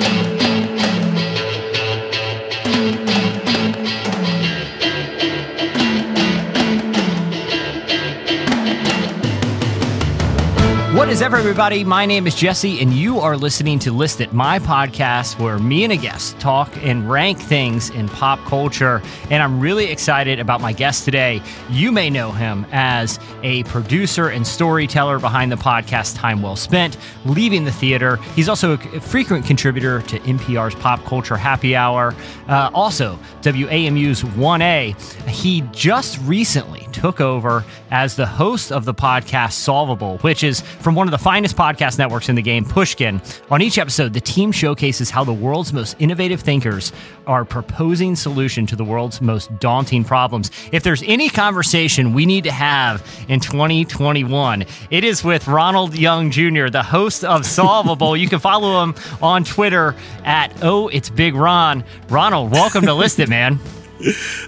What is up, everybody? My name is Jesse, and you are listening to List It, my podcast where me and a guest talk and rank things in pop culture. And I'm really excited about my guest today. You may know him as a producer and storyteller behind the podcast Time Well Spent, Leaving the Theater. He's also a frequent contributor to NPR's Pop Culture Happy Hour, uh, also WAMU's 1A. He just recently took over as the host of the podcast Solvable, which is from one of the finest podcast networks in the game, Pushkin. On each episode, the team showcases how the world's most innovative thinkers are proposing solution to the world's most daunting problems. If there's any conversation we need to have in 2021, it is with Ronald Young Jr., the host of Solvable. you can follow him on Twitter at Oh It's Big Ron. Ronald, welcome to List It, man.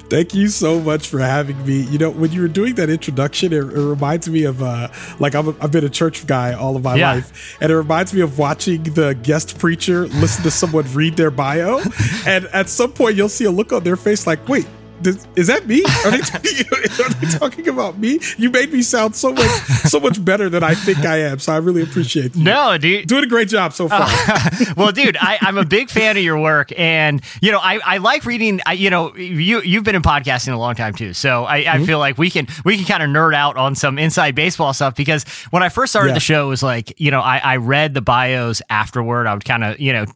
Thank you so much for having me. You know, when you were doing that introduction, it, it reminds me of uh, like i have been a church guy all of my yeah. life, and it reminds me of watching the guest preacher listen to someone read their bio, and at some point you'll see a look on their face like, "Wait, is that me? Are they, talking, are they, talking, about me? You made me sound so much so much better than I think I am. So I really appreciate you. No, dude, doing a great job so far. Uh, well, dude, I, am a big fan of your work, and you know, I, I like reading. I, you know, you you've been in podcasting a long time too, so I, mm-hmm. I feel like we can we can kind of nerd out on some inside baseball stuff because when I first started yeah. the show, it was like you know I, I read the bios afterward. I would kind of you know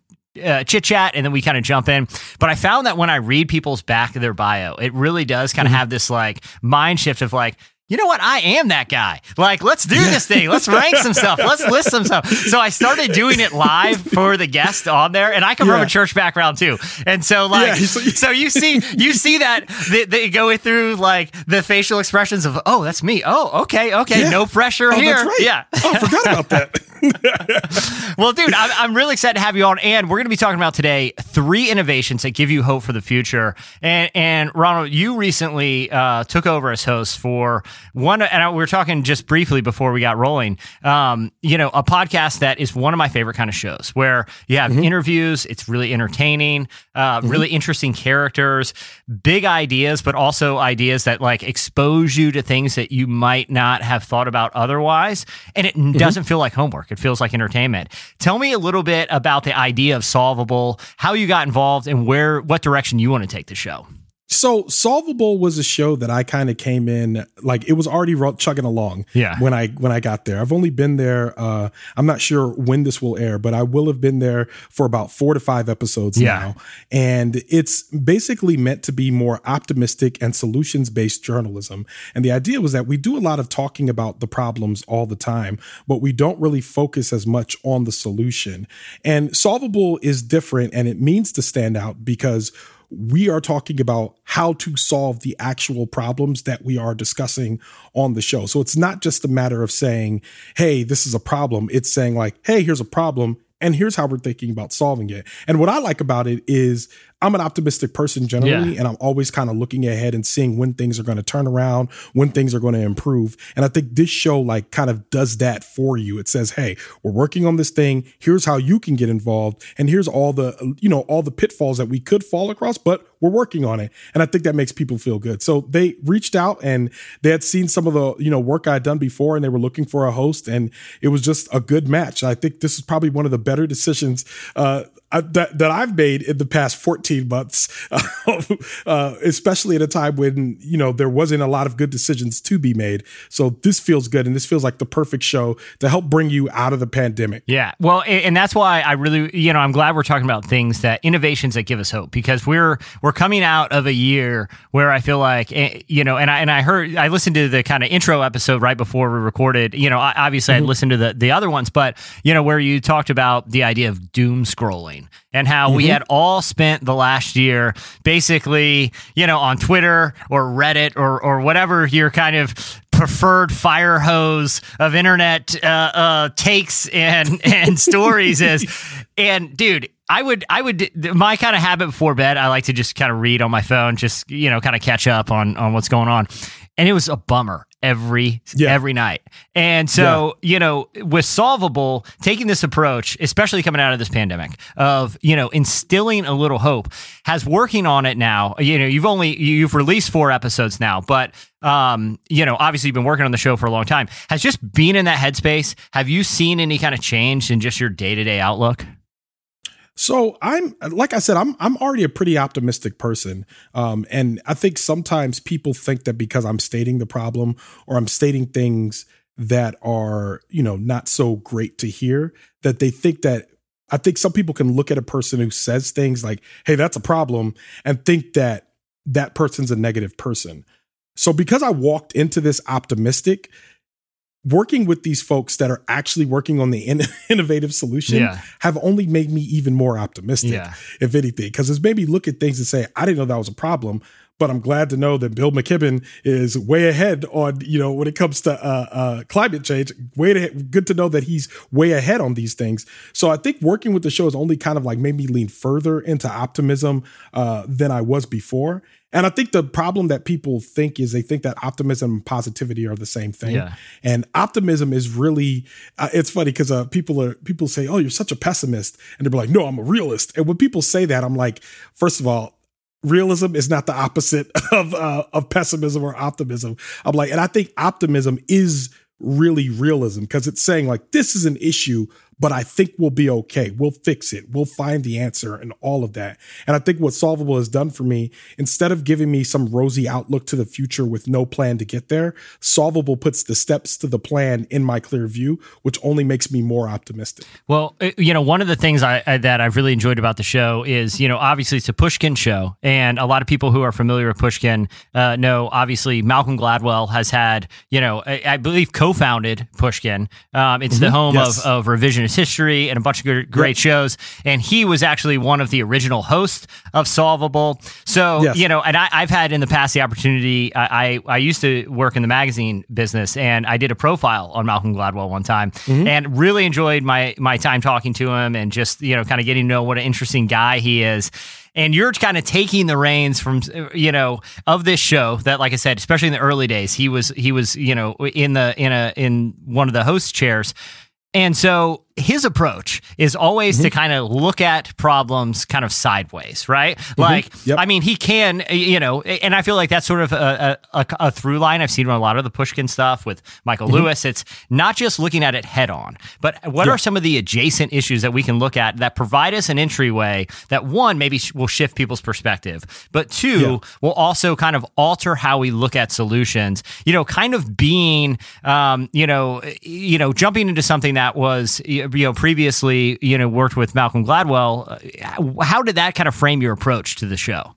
uh, chit chat and then we kind of jump in. But I found that when I read people's back of their bio, it really does kind of mm-hmm. have this like mind shift of like, you know what? I am that guy. Like, let's do this thing. Let's rank some stuff. Let's list some stuff. So I started doing it live for the guest on there, and I come yeah. from a church background too. And so, like, yeah, so you see, you see that they, they, go through like the facial expressions of, oh, that's me. Oh, okay, okay, yeah. no pressure oh, here. Right. Yeah. Oh, I forgot about that. well, dude, I'm, I'm, really excited to have you on, and we're going to be talking about today three innovations that give you hope for the future. And and Ronald, you recently uh, took over as host for one, and we were talking just briefly before we got rolling. Um, you know, a podcast that is one of my favorite kind of shows, where you have mm-hmm. interviews. It's really entertaining, uh, mm-hmm. really interesting characters, big ideas, but also ideas that like expose you to things that you might not have thought about otherwise, and it mm-hmm. doesn't feel like homework. It feels like entertainment. Tell me a little bit about the idea of Solvable, how you got involved, and where what direction you want to take the show. So Solvable was a show that I kind of came in like it was already chugging along. Yeah. When I when I got there, I've only been there. Uh, I'm not sure when this will air, but I will have been there for about four to five episodes yeah. now. And it's basically meant to be more optimistic and solutions based journalism. And the idea was that we do a lot of talking about the problems all the time, but we don't really focus as much on the solution. And Solvable is different, and it means to stand out because we are talking about how to solve the actual problems that we are discussing on the show. So it's not just a matter of saying, hey, this is a problem. It's saying, like, hey, here's a problem. And here's how we're thinking about solving it. And what I like about it is I'm an optimistic person generally, yeah. and I'm always kind of looking ahead and seeing when things are going to turn around, when things are going to improve. And I think this show like kind of does that for you. It says, "Hey, we're working on this thing. Here's how you can get involved, and here's all the you know all the pitfalls that we could fall across, but we're working on it." And I think that makes people feel good. So they reached out and they had seen some of the you know work I had done before, and they were looking for a host, and it was just a good match. I think this is probably one of the better decisions uh, that that I've made in the past 14 months, uh, especially at a time when you know there wasn't a lot of good decisions to be made. So this feels good, and this feels like the perfect show to help bring you out of the pandemic. Yeah, well, and that's why I really, you know, I'm glad we're talking about things that innovations that give us hope because we're we're coming out of a year where I feel like, eh, you know, and I and I heard I listened to the kind of intro episode right before we recorded. You know, obviously mm-hmm. I listened to the the other ones, but you know where you talked about the idea of doom scrolling and how mm-hmm. we had all spent the last year basically, you know, on Twitter or Reddit or or whatever your kind of preferred fire hose of internet uh, uh, takes and and stories is. And dude, I would, I would, my kind of habit before bed, I like to just kind of read on my phone, just, you know, kind of catch up on, on what's going on. And it was a bummer every, yeah. every night. And so, yeah. you know, with Solvable, taking this approach, especially coming out of this pandemic of, you know, instilling a little hope has working on it now. You know, you've only, you've released four episodes now, but, um, you know, obviously you've been working on the show for a long time. Has just being in that headspace, have you seen any kind of change in just your day to day outlook? So I'm like I said, I'm I'm already a pretty optimistic person, um, and I think sometimes people think that because I'm stating the problem or I'm stating things that are you know not so great to hear, that they think that I think some people can look at a person who says things like, "Hey, that's a problem," and think that that person's a negative person. So because I walked into this optimistic, working with these folks that are actually working on the in- innovative solution yeah. have only made me even more optimistic, yeah. if anything, because it's made me look at things and say, I didn't know that was a problem. But I'm glad to know that Bill McKibben is way ahead on, you know, when it comes to uh, uh, climate change. Way ahead. Good to know that he's way ahead on these things. So I think working with the show has only kind of like made me lean further into optimism uh, than I was before. And I think the problem that people think is they think that optimism and positivity are the same thing. Yeah. And optimism is really uh, it's funny because uh, people are people say, "Oh, you're such a pessimist," and they're like, "No, I'm a realist." And when people say that, I'm like, first of all, realism is not the opposite of uh, of pessimism or optimism. I'm like, and I think optimism is really realism because it's saying like this is an issue but I think we'll be okay. We'll fix it. We'll find the answer and all of that. And I think what Solvable has done for me, instead of giving me some rosy outlook to the future with no plan to get there, Solvable puts the steps to the plan in my clear view, which only makes me more optimistic. Well, uh, you know, one of the things I, I, that I've really enjoyed about the show is, you know, obviously it's a Pushkin show, and a lot of people who are familiar with Pushkin uh, know, obviously, Malcolm Gladwell has had, you know, I, I believe co-founded Pushkin. Um, it's mm-hmm. the home yes. of, of Revisionist history and a bunch of good, great yep. shows. And he was actually one of the original hosts of Solvable. So, yes. you know, and I, have had in the past the opportunity, I, I, I, used to work in the magazine business and I did a profile on Malcolm Gladwell one time mm-hmm. and really enjoyed my, my time talking to him and just, you know, kind of getting to know what an interesting guy he is and you're kind of taking the reins from you know of this show that like i said especially in the early days he was he was you know in the in a in one of the host chairs and so his approach is always mm-hmm. to kind of look at problems kind of sideways, right? Mm-hmm. Like, yep. I mean, he can, you know, and I feel like that's sort of a, a, a through line I've seen on a lot of the Pushkin stuff with Michael mm-hmm. Lewis. It's not just looking at it head on, but what yep. are some of the adjacent issues that we can look at that provide us an entryway that one, maybe will shift people's perspective, but two, yeah. will also kind of alter how we look at solutions, you know, kind of being, um, you know, you know, jumping into something that was, you know previously you know worked with Malcolm Gladwell. Uh, how did that kind of frame your approach to the show?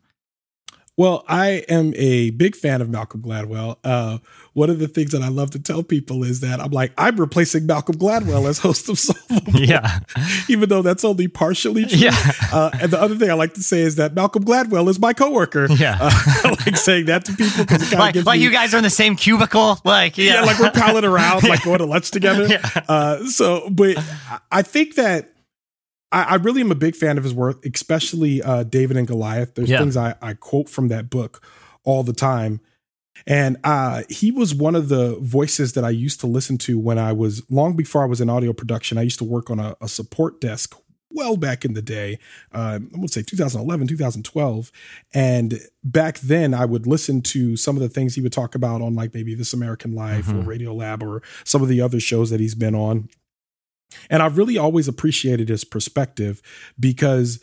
Well, I am a big fan of Malcolm Gladwell. Uh, one of the things that I love to tell people is that I'm like, I'm replacing Malcolm Gladwell as host of Solvable. Yeah. Even though that's only partially true. Yeah. Uh, and the other thing I like to say is that Malcolm Gladwell is my coworker. Yeah. Uh, I like saying that to people because like, like me, you guys are in the same cubicle. Like, yeah, yeah like we're palling around, like going to lunch together. Yeah. Uh, so, but I think that I, I, really am a big fan of his work, especially uh, David and Goliath. There's yeah. things I, I quote from that book all the time. And uh, he was one of the voices that I used to listen to when I was long before I was in audio production. I used to work on a, a support desk well back in the day. Uh, I would say 2011, 2012. And back then, I would listen to some of the things he would talk about on like maybe This American Life mm-hmm. or Radiolab or some of the other shows that he's been on. And I really always appreciated his perspective because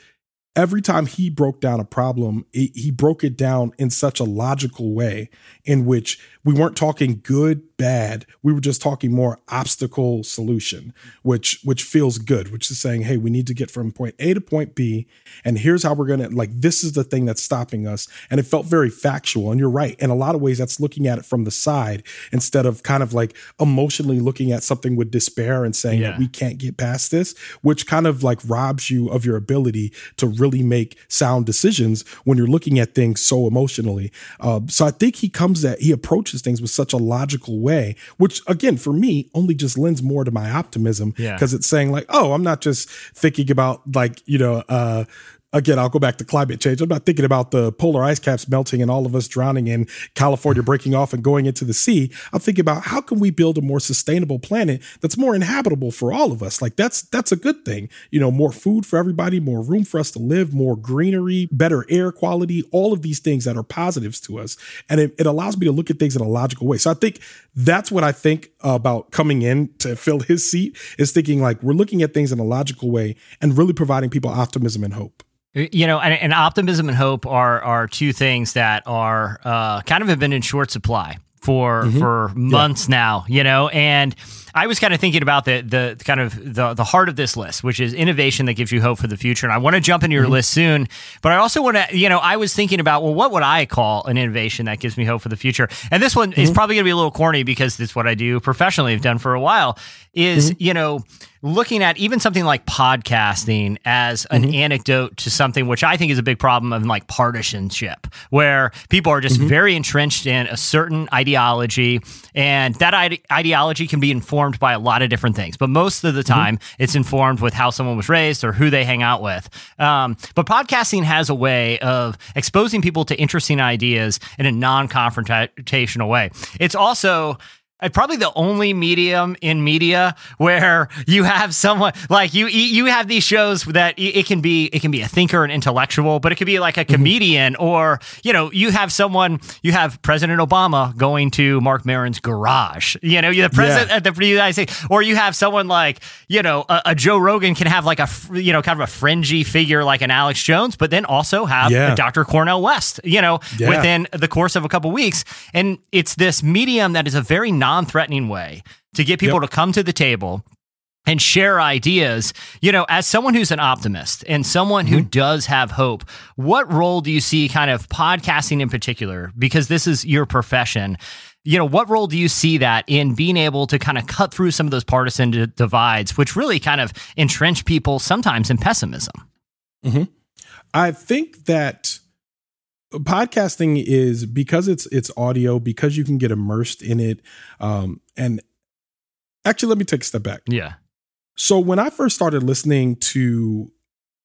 every time he broke down a problem, he broke it down in such a logical way in which we weren't talking good, bad. We were just talking more obstacle solution, which which feels good, which is saying, hey, we need to get from point A to point B, and here's how we're gonna like this is the thing that's stopping us. And it felt very factual. And you're right. In a lot of ways, that's looking at it from the side instead of kind of like emotionally looking at something with despair and saying yeah. that we can't get past this, which kind of like robs you of your ability to really make sound decisions when you're looking at things so emotionally. Uh, so I think he comes at he approaches things with such a logical way, which again for me only just lends more to my optimism because yeah. it's saying like, oh, I'm not just thinking about like you know. Uh, again, I'll go back to climate change. I'm not thinking about the polar ice caps melting and all of us drowning in California breaking off and going into the sea. I'm thinking about how can we build a more sustainable planet that's more inhabitable for all of us. Like that's that's a good thing. You know, more food for everybody, more room for us to live, more greenery, better air quality, all of these things that are positives to us. And it, it allows me to look at things in a logical way. So I think that's what I think about coming in to fill his seat is thinking like we're looking at things in a logical way and really providing people optimism and hope. You know, and, and, optimism and hope are are two things that are uh, kind of have been in short supply for mm-hmm. for months yeah. now. You know, and I was kind of thinking about the the kind of the the heart of this list, which is innovation that gives you hope for the future. And I want to jump into your mm-hmm. list soon, but I also want to, you know, I was thinking about well, what would I call an innovation that gives me hope for the future? And this one mm-hmm. is probably going to be a little corny because it's what I do professionally. I've done for a while. Is mm-hmm. you know looking at even something like podcasting as an mm-hmm. anecdote to something which I think is a big problem of like partisanship, where people are just mm-hmm. very entrenched in a certain ideology, and that ide- ideology can be informed by a lot of different things. But most of the mm-hmm. time, mm-hmm. it's informed with how someone was raised or who they hang out with. Um, but podcasting has a way of exposing people to interesting ideas in a non confrontational way. It's also probably the only medium in media where you have someone like you you have these shows that it can be it can be a thinker and intellectual but it could be like a mm-hmm. comedian mm-hmm. or you know you have someone you have President Obama going to Marc Maron's garage you know the president yeah. the United States or you have someone like you know a, a, Joe Rogan can have like a you know kind of a fringy figure like an Alex Jones but then also have yeah. Dr. Cornel West you know yeah. within the course of a couple weeks and it's this medium that is a very non threatening way to get people yep. to come to the table and share ideas. You know, as someone who's an optimist and someone who mm-hmm. does have hope, what role do you see kind of podcasting in particular? Because this is your profession. You know, what role do you see that in being able to kind of cut through some of those partisan d- divides, which really kind of entrench people sometimes in pessimism? Mm-hmm. I think that podcasting is because it's it's audio because you can get immersed in it um and actually let me take a step back. Yeah. So when i first started listening to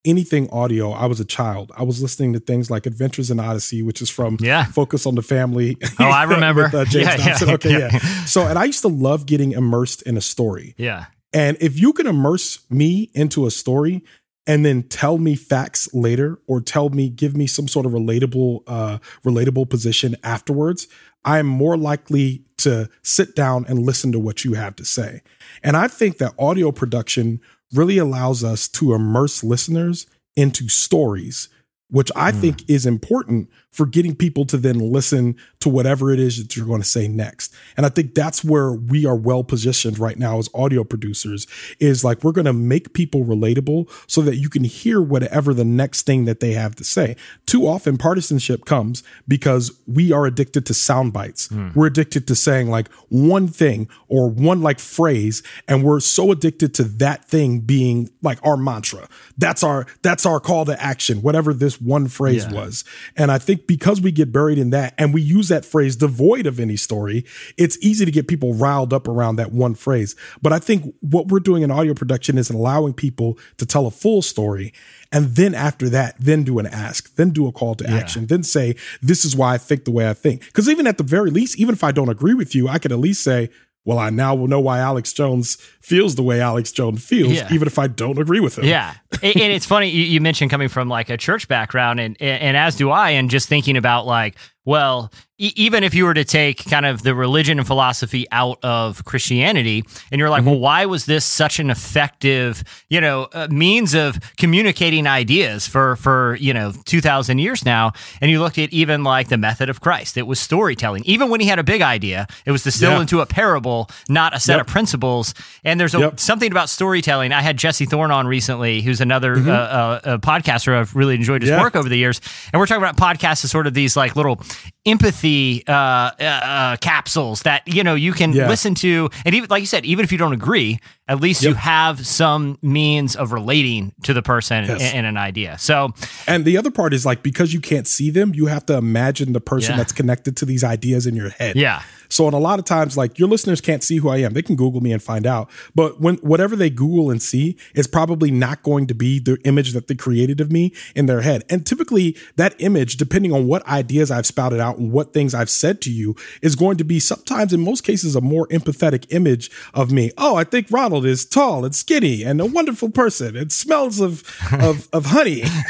anything audio i was a child. I was listening to things like adventures in odyssey which is from yeah. Focus on the family. Oh i remember. With, uh, james yeah. Yeah, okay yeah. yeah. So and i used to love getting immersed in a story. Yeah. And if you can immerse me into a story and then tell me facts later or tell me give me some sort of relatable uh relatable position afterwards i am more likely to sit down and listen to what you have to say and i think that audio production really allows us to immerse listeners into stories which i mm. think is important for getting people to then listen to whatever it is that you're going to say next. And I think that's where we are well positioned right now as audio producers is like we're going to make people relatable so that you can hear whatever the next thing that they have to say. Too often partisanship comes because we are addicted to sound bites. Mm. We're addicted to saying like one thing or one like phrase and we're so addicted to that thing being like our mantra. That's our that's our call to action, whatever this one phrase yeah. was. And I think because we get buried in that and we use that phrase devoid of any story, it's easy to get people riled up around that one phrase. But I think what we're doing in audio production is allowing people to tell a full story. And then after that, then do an ask, then do a call to action, then say, this is why I think the way I think. Because even at the very least, even if I don't agree with you, I could at least say, well, I now will know why Alex Jones feels the way Alex Jones feels, yeah. even if I don't agree with him. Yeah. and, it's funny, you, mentioned coming from like a church background, and, and as do I, and just thinking about like, well, e- even if you were to take kind of the religion and philosophy out of Christianity, and you're like, mm-hmm. well, why was this such an effective, you know, uh, means of communicating ideas for for you know two thousand years now? And you look at even like the method of Christ, it was storytelling. Even when he had a big idea, it was distilled yeah. into a parable, not a set yep. of principles. And there's a, yep. something about storytelling. I had Jesse Thorn on recently, who's another mm-hmm. uh, uh, podcaster I've really enjoyed his yeah. work over the years, and we're talking about podcasts as sort of these like little empathy uh, uh, uh, capsules that you know you can yeah. listen to, and even like you said, even if you don't agree, at least yep. you have some means of relating to the person yes. in, an idea. So, and the other part is like because you can't see them, you have to imagine the person yeah. that's connected to these ideas in your head. Yeah. So, in a lot of times, like your listeners can't see who I am. They can Google me and find out. But when whatever they Google and see is probably not going to be the image that they created of me in their head. And typically, that image, depending on what ideas I've spouted out and what things I've said to you, is going to be sometimes, in most cases, a more empathetic image of me. Oh, I think Ronald is tall and skinny and a wonderful person It smells of of, of honey.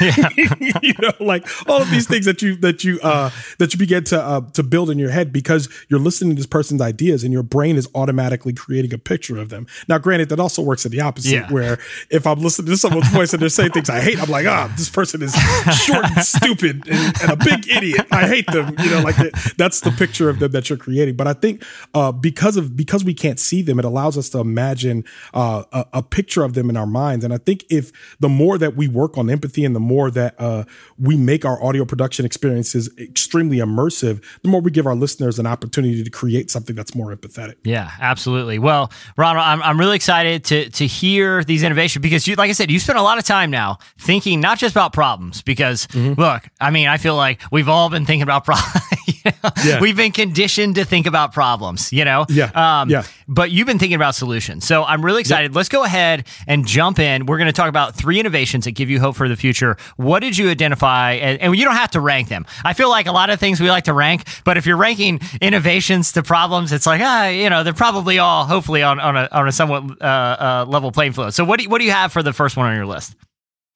you know, like all of these things that you that you uh, that you begin to uh, to build in your head because you're listening this person's ideas and your brain is automatically creating a picture of them. Now, granted, that also works in the opposite, yeah. where if I'm listening to someone's voice and they're saying things I hate, I'm like, ah, oh, this person is short and stupid and, and, a big idiot. I hate them. You know, like that's the picture of them that you're creating. But I think uh, because of because we can't see them, it allows us to imagine uh, a, a, picture of them in our minds. And I think if the more that we work on empathy and the more that uh, we make our audio production experiences extremely immersive, the more we give our listeners an opportunity to create something that's more empathetic. Yeah, absolutely. Well, Ronald, I'm, I'm really excited to to hear these innovations because, you, like I said, you spend a lot of time now thinking not just about problems. Because mm-hmm. look, I mean, I feel like we've all been thinking about problems. yeah. We've been conditioned to think about problems. You know. Yeah. Um, yeah. But you've been thinking about solutions. So I'm really excited. Yep. Let's go ahead and jump in. We're going to talk about three innovations that give you hope for the future. What did you identify? And, and you don't have to rank them. I feel like a lot of things we like to rank, but if you're ranking innovations to problems, it's like ah, you know, they're probably all hopefully on on a on a somewhat uh, uh, level playing field. So what do you, what do you have for the first one on your list?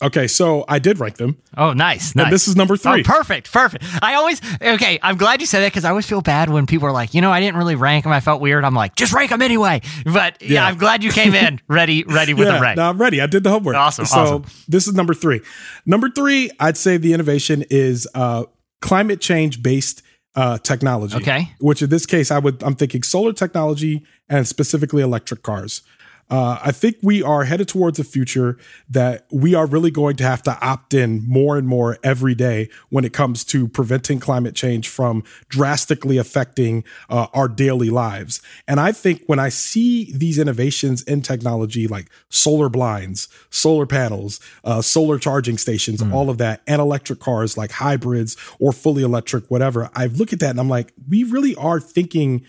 Okay, so I did rank them. Oh, nice. nice. this is number three. Oh, perfect, perfect. I always okay. I'm glad you said that because I always feel bad when people are like, you know, I didn't really rank them. I felt weird. I'm like, just rank them anyway. But yeah, yeah I'm glad you came in ready, ready with yeah, the rank. No, I'm ready. I did the homework. Awesome. So awesome. this is number three. Number three, I'd say the innovation is uh, climate change based uh, technology. Okay. Which in this case, I would I'm thinking solar technology and specifically electric cars. Uh, I think we are headed towards a future that we are really going to have to opt in more and more every day when it comes to preventing climate change from drastically affecting uh, our daily lives. And I think when I see these innovations in technology like solar blinds, solar panels, uh, solar charging stations, mm. all of that, and electric cars like hybrids or fully electric, whatever, I look at that and I'm like, we really are thinking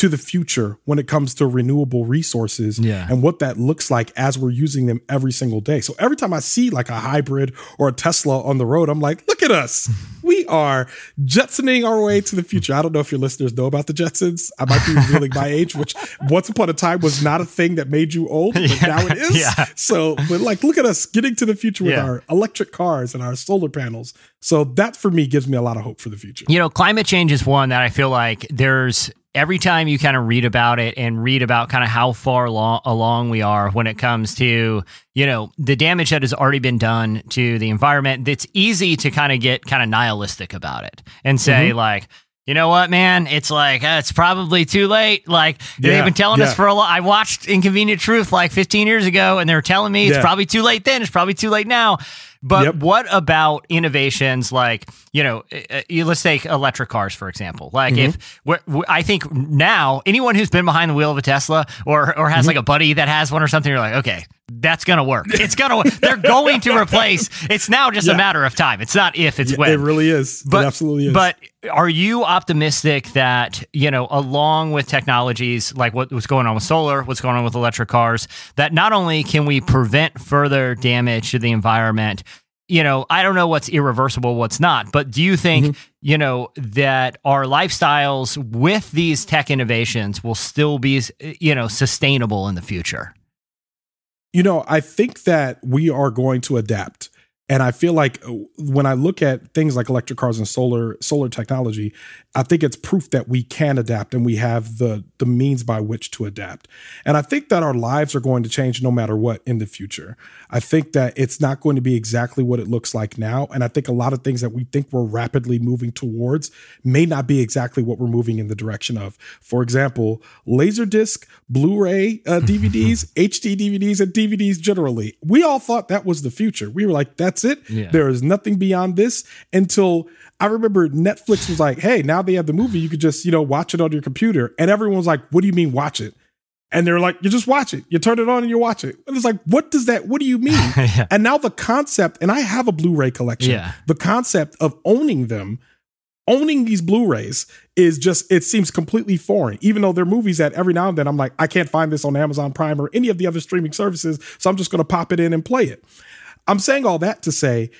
to the future when it comes to renewable resources yeah. and what that looks like as we're using them every single day. So every time I see like a hybrid or a Tesla on the road, I'm like, look at us. We are jetsoning our way to the future. I don't know if your listeners know about the Jetsons. I might be revealing my age, which once upon a time was not a thing that made you old, but yeah. now it is. Yeah. So, but like, look at us getting to the future with our electric cars and our solar panels. So that for me gives me a lot of hope for the future. You know, climate change is one that I feel like there's every time you kind of read about it and read about kind of how far along, along we are when it comes to you know the damage that has already been done to the environment it's easy to kind of get kind of nihilistic about it and say mm-hmm. like you know what, man? It's like uh, it's probably too late. Like yeah, they've been telling yeah. us for a lot. I watched Inconvenient Truth like 15 years ago, and they were telling me it's yeah. probably too late then. It's probably too late now. But yep. what about innovations like, you know, uh, uh let's take electric cars, for example. Like mm-hmm. if I think now anyone who's been behind the wheel of a Tesla or, or has mm-hmm. like a buddy that has one or something, you're like, okay, that's gonna work. It's gonna. they're going to replace. It's now just yeah. a matter of time. It's not if. It's yeah, when. It really is. But, it absolutely is. But are you optimistic that you know, along with technologies like what, what's going on with solar, what's going on with electric cars, that not only can we prevent further damage to the environment, you know, I don't know what's irreversible, what's not, but do you think, mm-hmm. you know, that our lifestyles with these tech innovations will still be, you know, sustainable in the future? You know, I think that we are going to adapt. And I feel like uh, when I look at things like electric cars and solar solar technology, I think it's proof that we can adapt and we have the the means by which to adapt. And I think that our lives are going to change no matter what in the future. I think that it's not going to be exactly what it looks like now. And I think a lot of things that we think we're rapidly moving towards may not be exactly what we're moving in the direction of. For example, Laserdisc, Blu-ray uh, DVDs, HD DVDs, and DVDs generally. We all thought that was the future. We were like, that's That's it. Yeah. There is nothing beyond this until I remember Netflix was like, hey, now they have the movie. You could just, you know, watch it on your computer. And everyone was like, what do you mean watch it? And they're like, you just watch it. You turn it on and you watch it. And it's like, what does that, what do you mean? yeah. And now the concept, and I have a Blu ray collection, yeah. the concept of owning them, owning these Blu rays is just, it seems completely foreign, even though they're movies that every now and then I'm like, I can't find this on Amazon Prime or any of the other streaming services. So I'm just going to pop it in and play it. I'm saying all that to say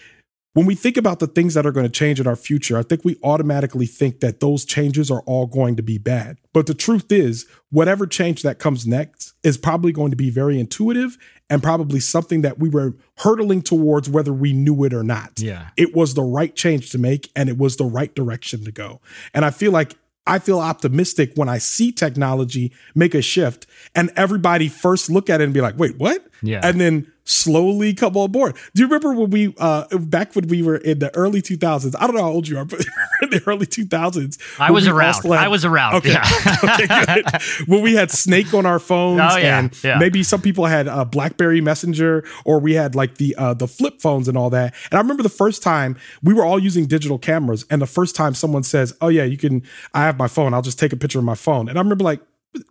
when we think about the things that are going to change in our future, I think we automatically think that those changes are all going to be bad. But the truth is, whatever change that comes next is probably going to be very intuitive and probably something that we were hurtling towards whether we knew it or not. Yeah. It was the right change to make and it was the right direction to go. And I feel like I feel optimistic when I see technology make a shift and everybody first look at it and be like, wait, what? Yeah. And then slowly come on board. Do you remember when we uh back when we were in the early 2000s? I don't know how old you are, but in the early 2000s. I was around. Had, I was around. Okay. Yeah. okay, when we had Snake on our phones oh, yeah. and yeah. maybe some people had a BlackBerry Messenger or we had like the uh the flip phones and all that. And I remember the first time we were all using digital cameras and the first time someone says, "Oh yeah, you can I have my phone. I'll just take a picture of my phone." And I remember like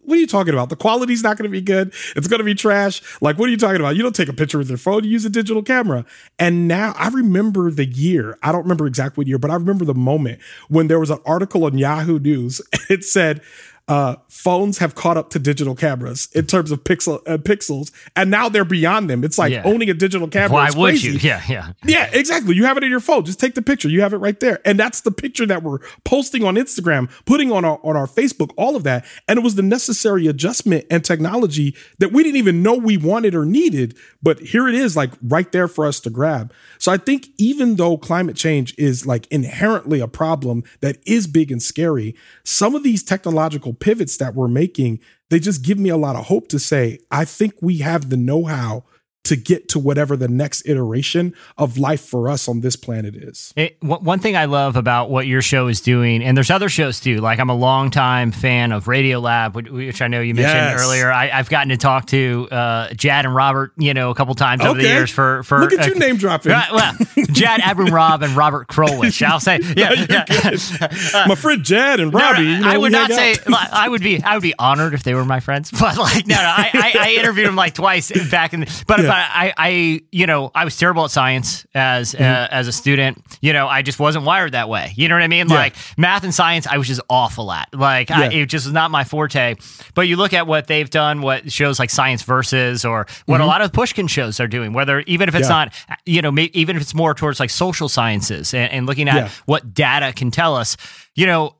what are you talking about? The quality's not going to be good. It's going to be trash. Like, what are you talking about? You don't take a picture with your phone, you use a digital camera. And now I remember the year. I don't remember exactly what year, but I remember the moment when there was an article on Yahoo News. It said, uh, phones have caught up to digital cameras in terms of pixel uh, pixels, and now they're beyond them. It's like yeah. owning a digital camera. Why would you? Yeah, yeah, yeah. Exactly. You have it in your phone. Just take the picture. You have it right there, and that's the picture that we're posting on Instagram, putting on our on our Facebook, all of that. And it was the necessary adjustment and technology that we didn't even know we wanted or needed, but here it is, like right there for us to grab. So I think even though climate change is like inherently a problem that is big and scary, some of these technological pivots that we're making, they just give me a lot of hope to say, I think we have the know how to get to whatever the next iteration of life for us on this planet is. It, one thing I love about what your show is doing, and there's other shows too. Like I'm a longtime fan of Radiolab, which I know you mentioned yes. earlier. I, have gotten to talk to uh, Jad and Robert, you know, a couple times okay. over the years. For for look at uh, you name dropping. Right, well, Jad Abumrad and Robert Krulwich. I'll say, yeah, yeah. my friend Jad and Robbie. No, no, you know, I would not say I would be I would be honored if they were my friends, but like no, no, I, I, I interviewed them like twice back in, the, but. Yeah. but I, I, you know, I was terrible at science as mm-hmm. uh, as a student. You know, I just wasn't wired that way. You know what I mean? Yeah. Like math and science, I was just awful at. Like, yeah. I, it just was not my forte. But you look at what they've done, what shows like Science Versus, or what mm-hmm. a lot of Pushkin shows are doing. Whether even if it's yeah. not, you know, even if it's more towards like social sciences and, and looking at what data can tell us. You know,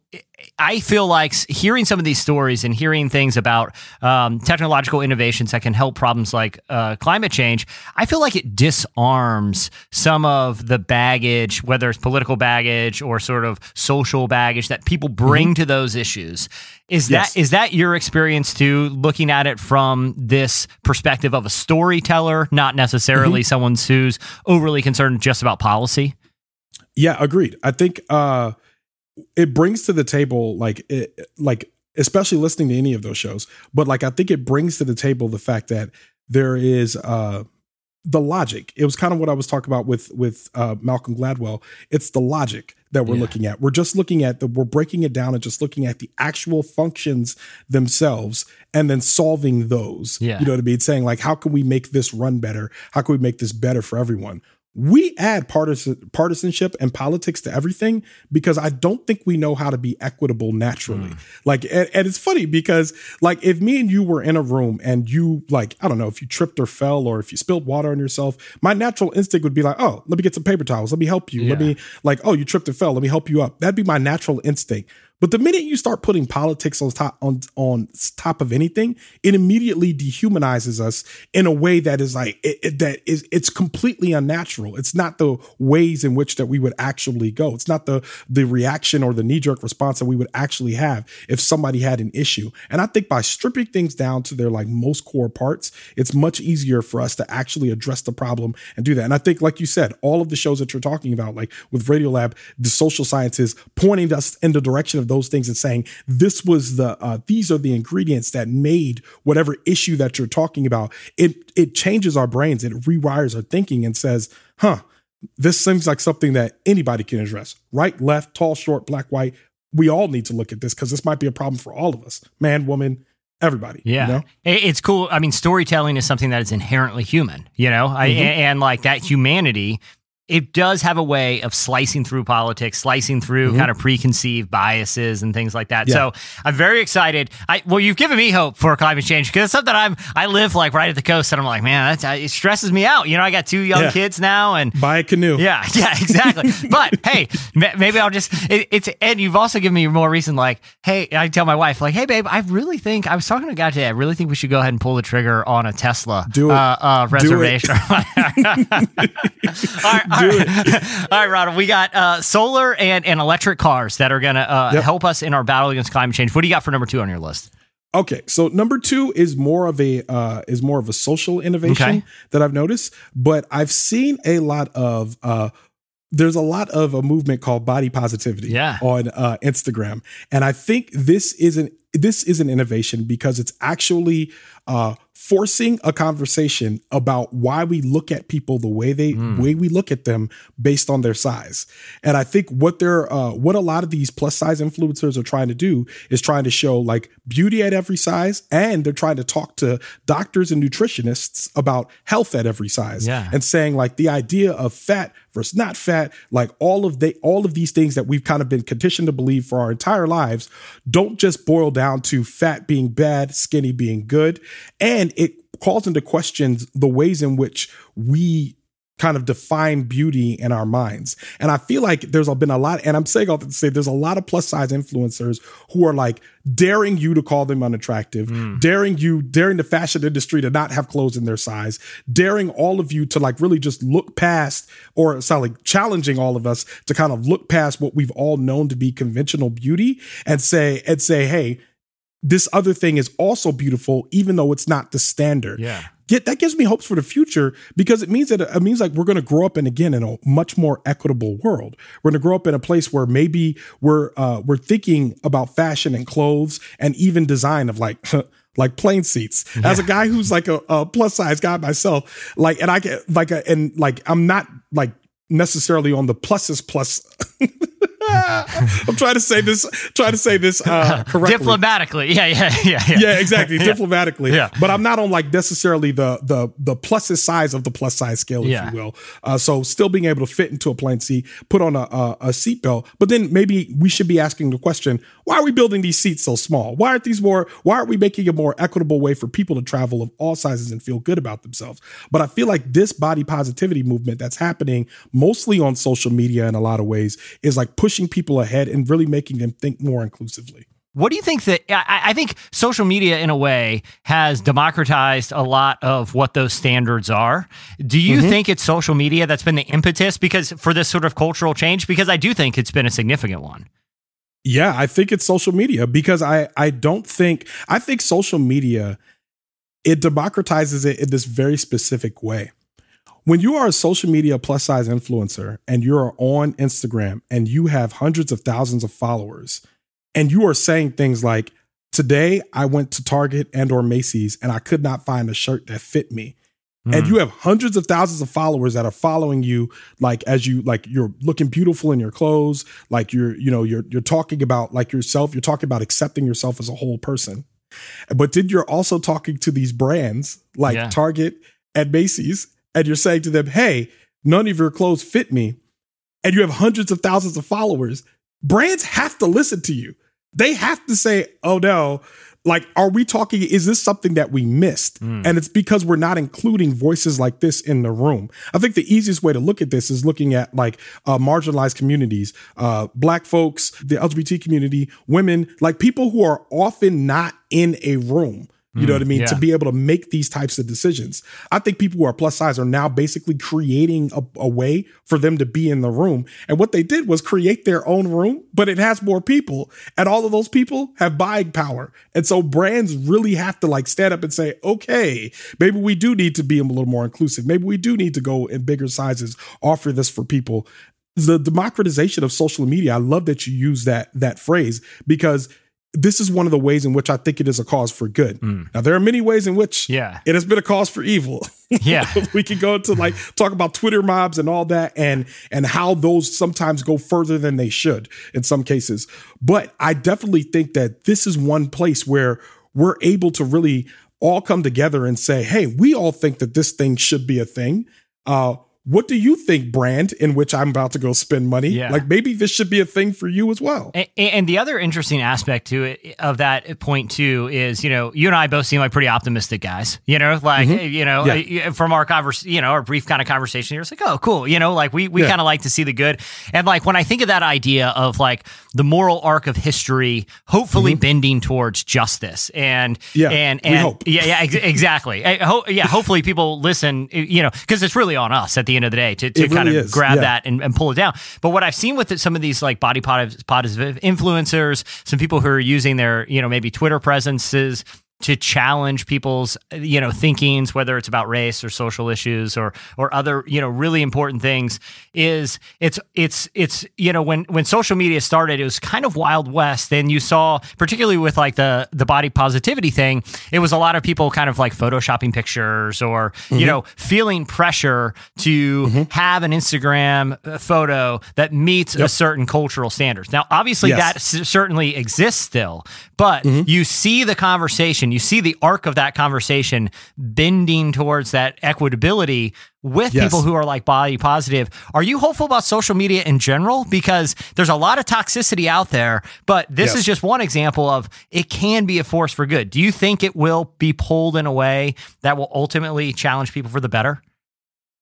I feel like hearing some of these stories and hearing things about um, technological innovations that can help problems like uh, climate change, I feel like it disarms some of the baggage, whether it's political baggage or sort of social baggage that people bring mm-hmm. to those issues. Is yes. that is that your experience too? Looking at it from this perspective of a storyteller, not necessarily mm-hmm. someone who's overly concerned just about policy. Yeah, agreed. I think. Uh, it brings to the table like it, like especially listening to any of those shows but like i think it brings to the table the fact that there is uh the logic. It was kind of what i was talking about with with uh malcolm gladwell. It's the logic that we're yeah. looking at. We're just looking at the we're breaking it down and just looking at the actual functions themselves and then solving those. Yeah. you know what i mean? Saying like how can we make this run better? How can we make this better for everyone we add partisan, partisanship and politics to everything because I don't think we know how to be equitable naturally. Mm. Like, and, and, it's funny because, like, if me and you were in a room and you, like, I don't know, if you tripped or fell or if you spilled water on yourself, my natural instinct would be like, oh, let me get some paper towels. Let me help you. Yeah. Let me, like, oh, you tripped and fell. Let me help you up. That'd be my natural instinct. But the minute you start putting politics on top on on top of anything, it immediately dehumanizes us in a way that is like it, it, that is it's completely unnatural. It's not the ways in which that we would actually go. It's not the the reaction or the knee jerk response that we would actually have if somebody had an issue. And I think by stripping things down to their like most core parts, it's much easier for us to actually address the problem and do that. And I think, like you said, all of the shows that you're talking about, like with Radiolab, the social sciences pointing us in the direction of those things and saying this was the uh, these are the ingredients that made whatever issue that you're talking about it it changes our brains it rewires our thinking and says huh this seems like something that anybody can address. Right, left, tall, short, black, white. We all need to look at this because this might be a problem for all of us, man, woman, everybody. Yeah, you know? it's cool. I mean, storytelling is something that is inherently human. You know, mm-hmm. I, and like that humanity it does have a way of slicing through politics, slicing through mm-hmm. kind of preconceived biases and things like that. Yeah. So I'm very excited. I well, you've given me hope for climate change because it's something I'm I live like right at the coast, and I'm like, man, uh, it stresses me out. You know, I got two young yeah. kids now, and buy a canoe. Yeah, yeah, exactly. but hey, maybe I'll just it, it's and you've also given me more reason. Like, hey, I tell my wife, like, hey, babe, I really think I was talking to a guy today. I really think we should go ahead and pull the trigger on a Tesla. Do it. Uh, uh, reservation. Do it. all right, all right. All right, Ronald, we got uh, solar and, and electric cars that are going to uh, yep. help us in our battle against climate change. What do you got for number two on your list? Okay, so number two is more of a uh, is more of a social innovation okay. that I've noticed, but I've seen a lot of uh, there's a lot of a movement called body positivity yeah. on uh, Instagram, and I think this is an this is an innovation because it's actually uh, forcing a conversation about why we look at people the way they mm. way we look at them based on their size. And I think what they're uh, what a lot of these plus size influencers are trying to do is trying to show like beauty at every size, and they're trying to talk to doctors and nutritionists about health at every size, yeah. and saying like the idea of fat versus not fat, like all of they all of these things that we've kind of been conditioned to believe for our entire lives, don't just boil down to fat being bad, skinny being good, and it calls into question the ways in which we kind of define beauty in our minds. And I feel like there's been a lot, and I'm saying all to say there's a lot of plus size influencers who are like daring you to call them unattractive, mm. daring you, daring the fashion industry to not have clothes in their size, daring all of you to like really just look past or sorry, like challenging all of us to kind of look past what we've all known to be conventional beauty and say, and say, hey, this other thing is also beautiful, even though it's not the standard. Yeah. Get, that gives me hopes for the future because it means that it means like we're going to grow up in again in a much more equitable world. We're going to grow up in a place where maybe we're uh, we're thinking about fashion and clothes and even design of like like plane seats. Yeah. As a guy who's like a, a, plus size guy myself, like and I get like a, and like I'm not like necessarily on the pluses plus I'm trying to say this, trying to say this uh, correctly. Diplomatically, yeah, yeah, yeah, yeah. Yeah, exactly. yeah. Diplomatically, yeah. But I'm not on like necessarily the the the pluses size of the plus size scale, if yeah. you will. Uh, so still being able to fit into a plane seat, put on a, a, a seatbelt, but then maybe we should be asking the question: Why are we building these seats so small? Why aren't these more? Why aren't we making a more equitable way for people to travel of all sizes and feel good about themselves? But I feel like this body positivity movement that's happening mostly on social media in a lot of ways is like pushing people ahead and really making them think more inclusively. What do you think that I, I, think social media in a way has democratized a lot of what those standards are. Do you mm-hmm. think it's social media that's been the impetus because for this sort of cultural change? Because I do think it's been a significant one. Yeah, I think it's social media because I I don't think I think social media it democratizes it in this very specific way when you are a social media plus size influencer and you're on Instagram and you have hundreds of thousands of followers and you are saying things like, today I went to Target and or Macy's and I could not find a shirt that fit me. Mm. And you have hundreds of thousands of followers that are following you like as you like you're looking beautiful in your clothes, like you're you know you're you're talking about like yourself, you're talking about accepting yourself as a whole person. But then you're also talking to these brands like yeah. Target and Macy's and you're saying to them, hey, none of your clothes fit me, and you have hundreds of thousands of followers, brands have to listen to you. They have to say, oh no, like, are we talking? Is this something that we missed? Mm. And it's because we're not including voices like this in the room. I think the easiest way to look at this is looking at like uh, marginalized communities, uh, black folks, the LGBT community, women, like people who are often not in a room you know what I mm, mean? Yeah. To be able to make these types of decisions. I think people who are plus size are now basically creating a, a, way for them to be in the room. And what they did was create their own room, but it has more people. And all of those people have buying power. And so brands really have to like stand up and say, okay, maybe we do need to be a little more inclusive. Maybe we do need to go in bigger sizes, offer this for people. The democratization of social media, I love that you use that that phrase because this is one of the ways in which I think it is a cause for good. Mm. Now there are many ways in which yeah. it has been a cause for evil. Yeah. we could go into like talk about Twitter mobs and all that and and how those sometimes go further than they should in some cases. But I definitely think that this is one place where we're able to really all come together and say, "Hey, we all think that this thing should be a thing." Uh what do you think brand in which i'm about to go spend money yeah. like maybe this should be a thing for you as well and, and, the other interesting aspect to it of that point too is you know you and i both seem like pretty optimistic guys you know like mm-hmm. you know yeah. from our converse you know our brief kind of conversation here it's like oh cool you know like we we yeah. kind of like to see the good and like when i think of that idea of like the moral arc of history hopefully mm-hmm. bending towards justice and yeah and and yeah yeah ex- exactly yeah hopefully people listen you know because it's really on us at the end of the day to, to kind of is. grab yeah. that and, and, pull it down. But what I've seen with it, some of these like body positive influencers, some people who are using their, you know, maybe Twitter presences to challenge people's you know thinkings whether it's about race or social issues or or other you know really important things is it's it's it's you know when when social media started it was kind of wild west and you saw particularly with like the the body positivity thing it was a lot of people kind of like photoshopping pictures or mm-hmm. you know feeling pressure to mm-hmm. have an Instagram uh, photo that meets yep. a certain cultural standards now obviously yes. that s- certainly exists still but mm-hmm. you see the conversation, you see the arc of that conversation bending towards that equitability with yes. people who are like body positive. Are you hopeful about social media in general? Because there's a lot of toxicity out there, but this yes. is just one example of it can be a force for good. Do you think it will be pulled in a way that will ultimately challenge people for the better?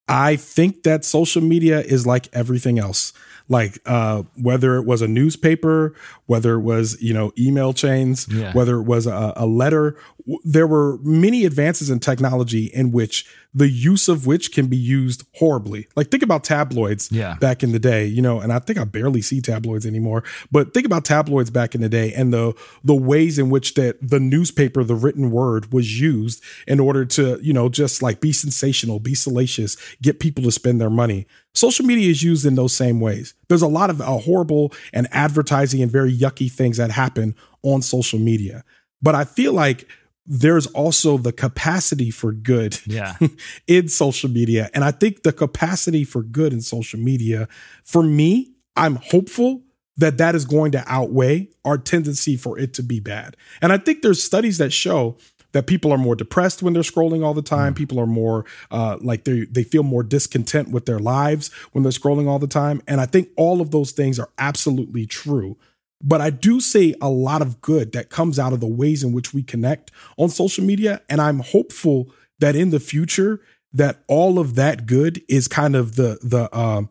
I think that social media is like everything else like uh, whether it was a newspaper, whether it was you know email chains, yeah. whether it was a, a letter. There were many advances in technology in which the use of which can be used horribly. Like think about tabloids yeah. back in the day, you know, and I think I barely see tabloids anymore, but think about tabloids back in the day and the the ways in which that the newspaper, the written word was used in order to, you know, just like be sensational, be salacious, get people to spend their money. Social media is used in those same ways. There's a lot of uh, horrible and advertising and very yucky things that happen on social media. But I feel like there's also the capacity for good yeah. in social media. And I think the capacity for good in social media, for me, I'm hopeful that that is going to outweigh our tendency for it to be bad. And I think there's studies that show that people are more depressed when they're scrolling all the time. Mm. People are more uh, like they they feel more discontent with their lives when they're scrolling all the time. And I think all of those things are absolutely true. But I do see a lot of good that comes out of the ways in which we connect on social media, and I'm hopeful that in the future that all of that good is kind of the the um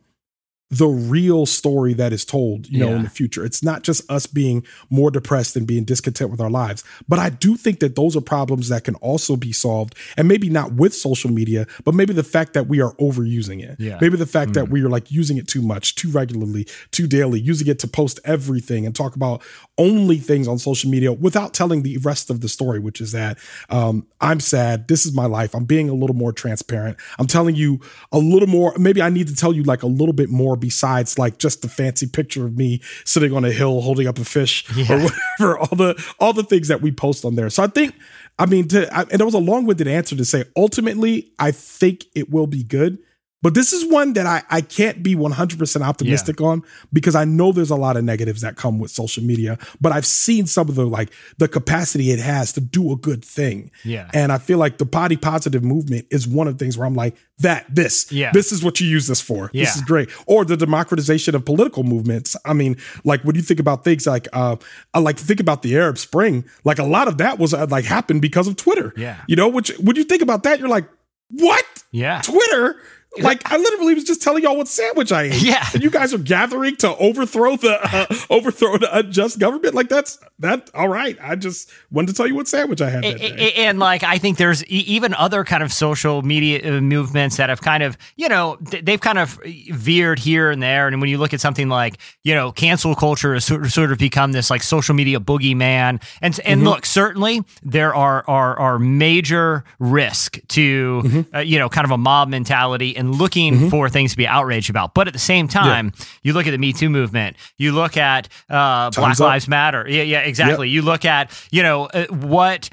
the real story that is told, you know, yeah. in the future. It's not just us being more depressed and being discontent with our lives. But I do think that those are problems that can also be solved. And maybe not with social media, but maybe the fact that we are overusing it. Yeah. Maybe the fact mm. that we are like using it too much, too regularly, too daily, using it to post everything and talk about only things on social media without telling the rest of the story, which is that um, I'm sad. This is my life. I'm being a little more transparent. I'm telling you a little more. Maybe I need to tell you like a little bit more besides like just the fancy picture of me sitting on a hill holding up a fish yeah. or whatever. All the all the things that we post on there. So I think, I mean, to, I, and it was a long winded answer to say ultimately I think it will be good. But this is one that I, I can't be 100% optimistic yeah. on because I know there's a lot of negatives that come with social media, but I've seen some of the like the capacity it has to do a good thing. Yeah. And I feel like the body positive movement is one of the things where I'm like, that, this, yeah. this is what you use this for. Yeah. This is great. Or the democratization of political movements. I mean, like when you think about things like, uh, I like to think about the Arab Spring, like a lot of that was uh, like happened because of Twitter. Yeah. You know, which when you think about that, you're like, what? Yeah. Twitter like I literally was just telling y'all what sandwich I ate. Yeah, and you guys are gathering to overthrow the uh, overthrow the unjust government. Like that's that. All right, I just wanted to tell you what sandwich I had. And, and, like I think there's even other kind of social media uh, movements that have kind of you know they've kind of veered here and there. And when you look at something like you know cancel culture has sort of, sort of become this like social media boogeyman. And and mm-hmm. look, certainly there are are are major risk to mm-hmm. uh, you know kind of a mob mentality and and looking mm-hmm. for things to be outraged about. But at the same time, yeah. you look at the Me Too movement, you look at uh, Black up. Lives Matter. Yeah, yeah, exactly. Yep. You look at you know uh, what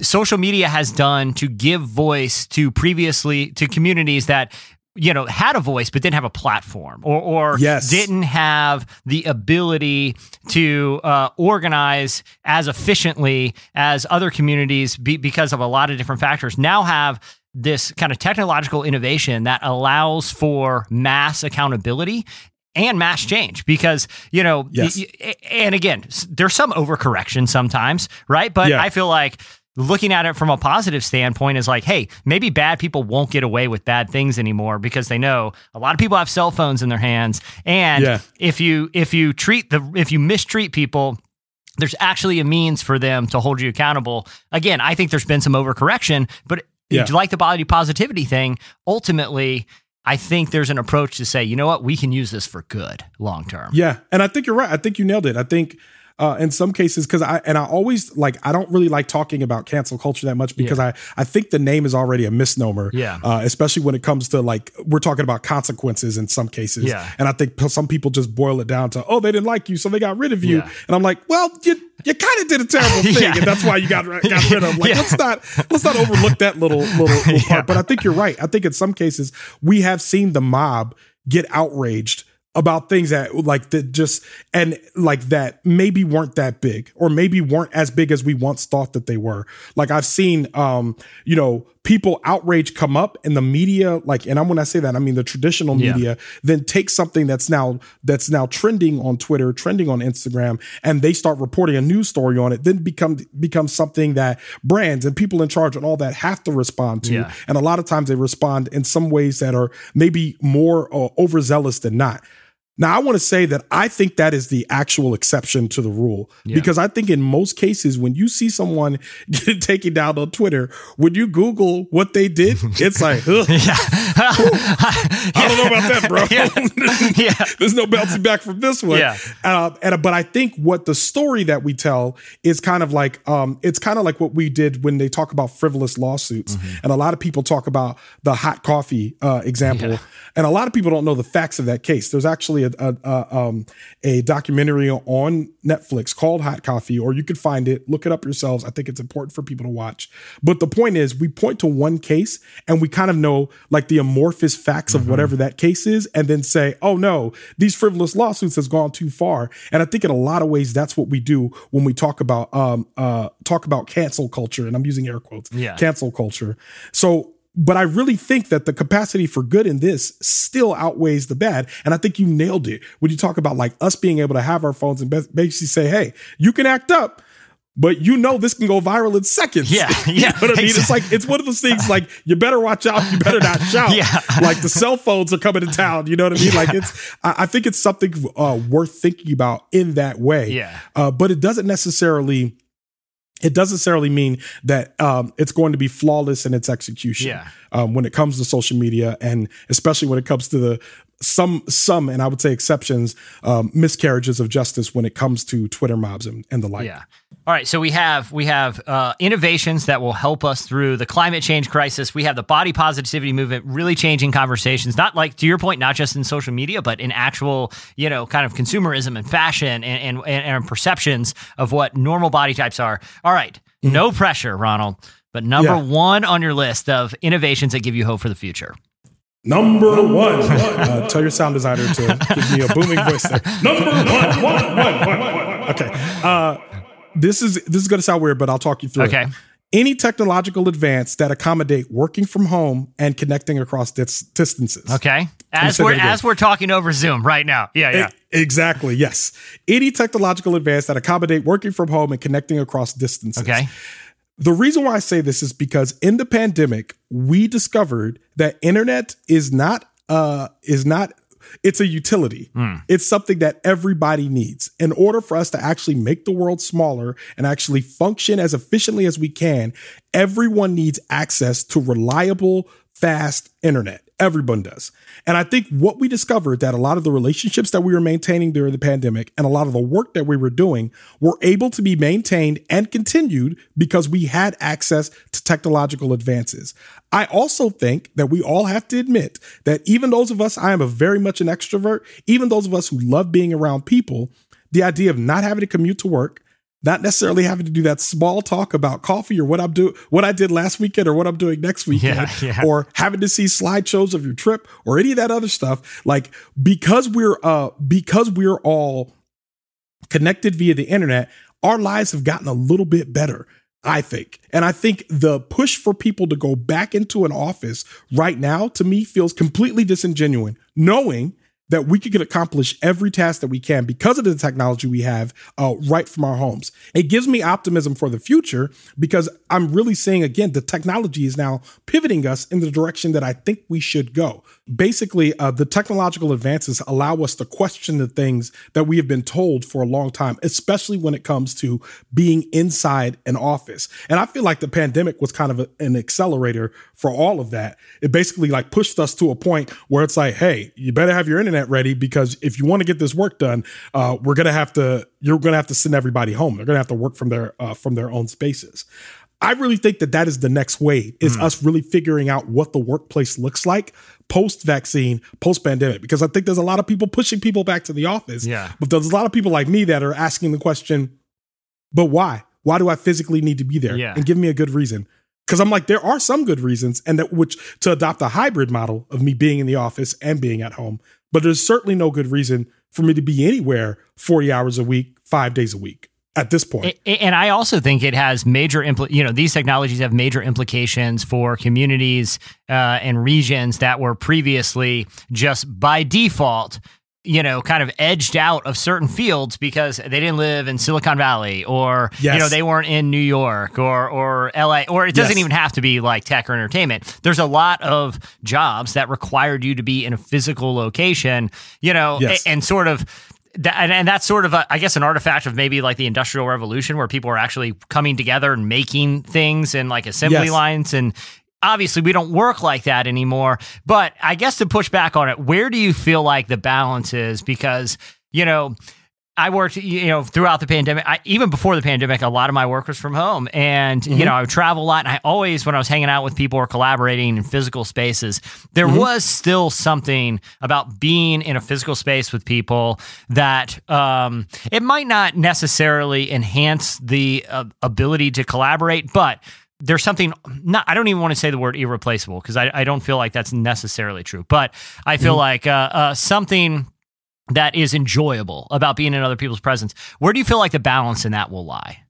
social media has done to give voice to previously to communities that you know had a voice but didn't have a platform or or yes. didn't have the ability to uh, organize as efficiently as other communities be, because of a lot of different factors now have this kind of technological innovation that allows for mass accountability and mass change because you know yes. and again there's some overcorrection sometimes right but yeah. i feel like looking at it from a positive standpoint is like, hey, maybe bad people won't get away with bad things anymore because they know a lot of people have cell phones in their hands. And yeah. if you if you treat the if you mistreat people, there's actually a means for them to hold you accountable. Again, I think there's been some overcorrection, but yeah. like the body positivity thing, ultimately I think there's an approach to say, you know what, we can use this for good long term. Yeah. And I think you're right. I think you nailed it. I think uh, in some cases because I and I always like I don't really like talking about cancel culture that much because yeah. I I think the name is already a misnomer. Yeah. Uh, especially when it comes to like we're talking about consequences in some cases. Yeah. And I think some people just boil it down to oh they didn't like you so they got rid of you. Yeah. And I'm like well you you kind of did a terrible thing yeah. and that's why you got got rid of. Like yeah. let's not let's not overlook that little little, little part. But I think you're right. I think in some cases we have seen the mob get outraged about things that like that just and like that maybe weren't that big or maybe weren't as big as we once thought that they were like i've seen um you know people outrage come up in the media like and i'm when i say that i mean the traditional media yeah. then take something that's now that's now trending on twitter trending on instagram and they start reporting a news story on it then become become something that brands and people in charge and all that have to respond to yeah. and a lot of times they respond in some ways that are maybe more uh, overzealous than not now, I want to say that I think that is the actual exception to the rule yeah. because I think in most cases, when you see someone get taken down on Twitter, when you Google what they did, it's like, I don't know about that, bro. Yeah. yeah. There's no bouncing back from this one. Yeah. Uh, and, but I think what the story that we tell is kind of like, um, it's kind of like what we did when they talk about frivolous lawsuits. Mm-hmm. And a lot of people talk about the hot coffee uh, example. Yeah. And a lot of people don't know the facts of that case. There's actually a, a, a, um, a documentary on Netflix called Hot Coffee, or you could find it, look it up yourselves. I think it's important for people to watch. But the point is, we point to one case and we kind of know like the amorphous facts of mm-hmm. whatever that case is, and then say, oh no, these frivolous lawsuits has gone too far. And I think in a lot of ways, that's what we do when we talk about um, uh, talk about cancel culture, and I'm using air quotes, yeah. cancel culture. So but I really think that the capacity for good in this still outweighs the bad. And I think you nailed it when you talk about like us being able to have our phones and basically say, hey, you can act up, but you know this can go viral in seconds. Yeah, yeah. you know what I mean? Exactly. It's like it's one of those things like you better watch out, you better not shout. yeah. Like the cell phones are coming to town. You know what I mean? Yeah. Like it's I, I, think it's something uh, worth thinking about in that way. Yeah. Uh, but it doesn't necessarily it doesn't necessarily mean that um, it's going to be flawless in its execution yeah. um, when it comes to social media and especially when it comes to the some some and I would say exceptions um, miscarriages of justice when it comes to Twitter mobs and, and the like. Yeah. All right, so we have we have uh, innovations that will help us through the climate change crisis. We have the body positivity movement really changing conversations. Not like to your point, not just in social media, but in actual you know kind of consumerism and fashion and and, and perceptions of what normal body types are. All right, mm-hmm. no pressure, Ronald. But number yeah. one on your list of innovations that give you hope for the future. Number one. Uh, tell your sound designer to give me a booming voice there. Number one, one, one, one, one. Okay. Uh, this is this is going to sound weird, but I'll talk you through. Okay. It. Any technological advance that accommodate working from home and connecting across dis- distances. Okay. As we're as we're talking over Zoom right now. Yeah, yeah. exactly. Yes. Any technological advance that accommodate working from home and connecting across distances. Okay. The reason why I say this is because in the pandemic, we discovered that internet is not uh is not it's a utility. Mm. It's something that everybody needs. In order for us to actually make the world smaller and actually function as efficiently as we can, everyone needs access to reliable, fast internet. Everyone does. And I think what we discovered that a lot of the relationships that we were maintaining during the pandemic and a lot of the work that we were doing were able to be maintained and continued because we had access to technological advances. I also think that we all have to admit that even those of us, I am a very much an extrovert, even those of us who love being around people, the idea of not having to commute to work, not necessarily having to do that small talk about coffee or what I'm doing, what I did last weekend or what I'm doing next weekend, yeah, yeah. or having to see slideshows of your trip or any of that other stuff. Like because we're uh because we're all connected via the internet, our lives have gotten a little bit better. I think. And I think the push for people to go back into an office right now to me feels completely disingenuous, knowing that we could accomplish every task that we can because of the technology we have uh, right from our homes. It gives me optimism for the future because I'm really seeing again the technology is now pivoting us in the direction that I think we should go. Basically, uh, the technological advances allow us to question the things that we have been told for a long time, especially when it comes to being inside an office. And I feel like the pandemic was kind of a, an accelerator for all of that. It basically like pushed us to a point where it's like, hey, you better have your internet ready because if you want to get this work done, uh, we're gonna have to you're gonna have to send everybody home. They're gonna have to work from their uh, from their own spaces. I really think that that is the next wave is mm. us really figuring out what the workplace looks like post vaccine, post pandemic, because I think there's a lot of people pushing people back to the office. Yeah. But there's a lot of people like me that are asking the question, but why? Why do I physically need to be there? Yeah. And give me a good reason. Because I'm like, there are some good reasons, and that which to adopt a hybrid model of me being in the office and being at home. But there's certainly no good reason for me to be anywhere 40 hours a week, five days a week at this point. And I also think it has major, impl- you know, these technologies have major implications for communities uh, and regions that were previously just by default you know, kind of edged out of certain fields because they didn't live in Silicon Valley or yes. you know they weren't in New York or or LA or it doesn't yes. even have to be like tech or entertainment. There's a lot of jobs that required you to be in a physical location, you know, yes. and, and sort of that, and, and, that's sort of, a, I guess, an artifact of maybe like the Industrial Revolution, where people are actually coming together and making things and like assembly yes. lines, and obviously we don't work like that anymore. But I guess to push back on it, where do you feel like the balance is? Because, you know, I worked, you know, throughout the pandemic. I, even before the pandemic, a lot of my work was from home, and mm-hmm. you know, I would travel a lot. And I always, when I was hanging out with people or collaborating in physical spaces, there mm-hmm. was still something about being in a physical space with people that um, it might not necessarily enhance the uh, ability to collaborate, but there's something not I don't even want to say the word irreplaceable because I, I don't feel like that's necessarily true, but I feel mm-hmm. like uh, uh, something that is enjoyable about being in other people's presence. Where do you feel like the balance in that will lie?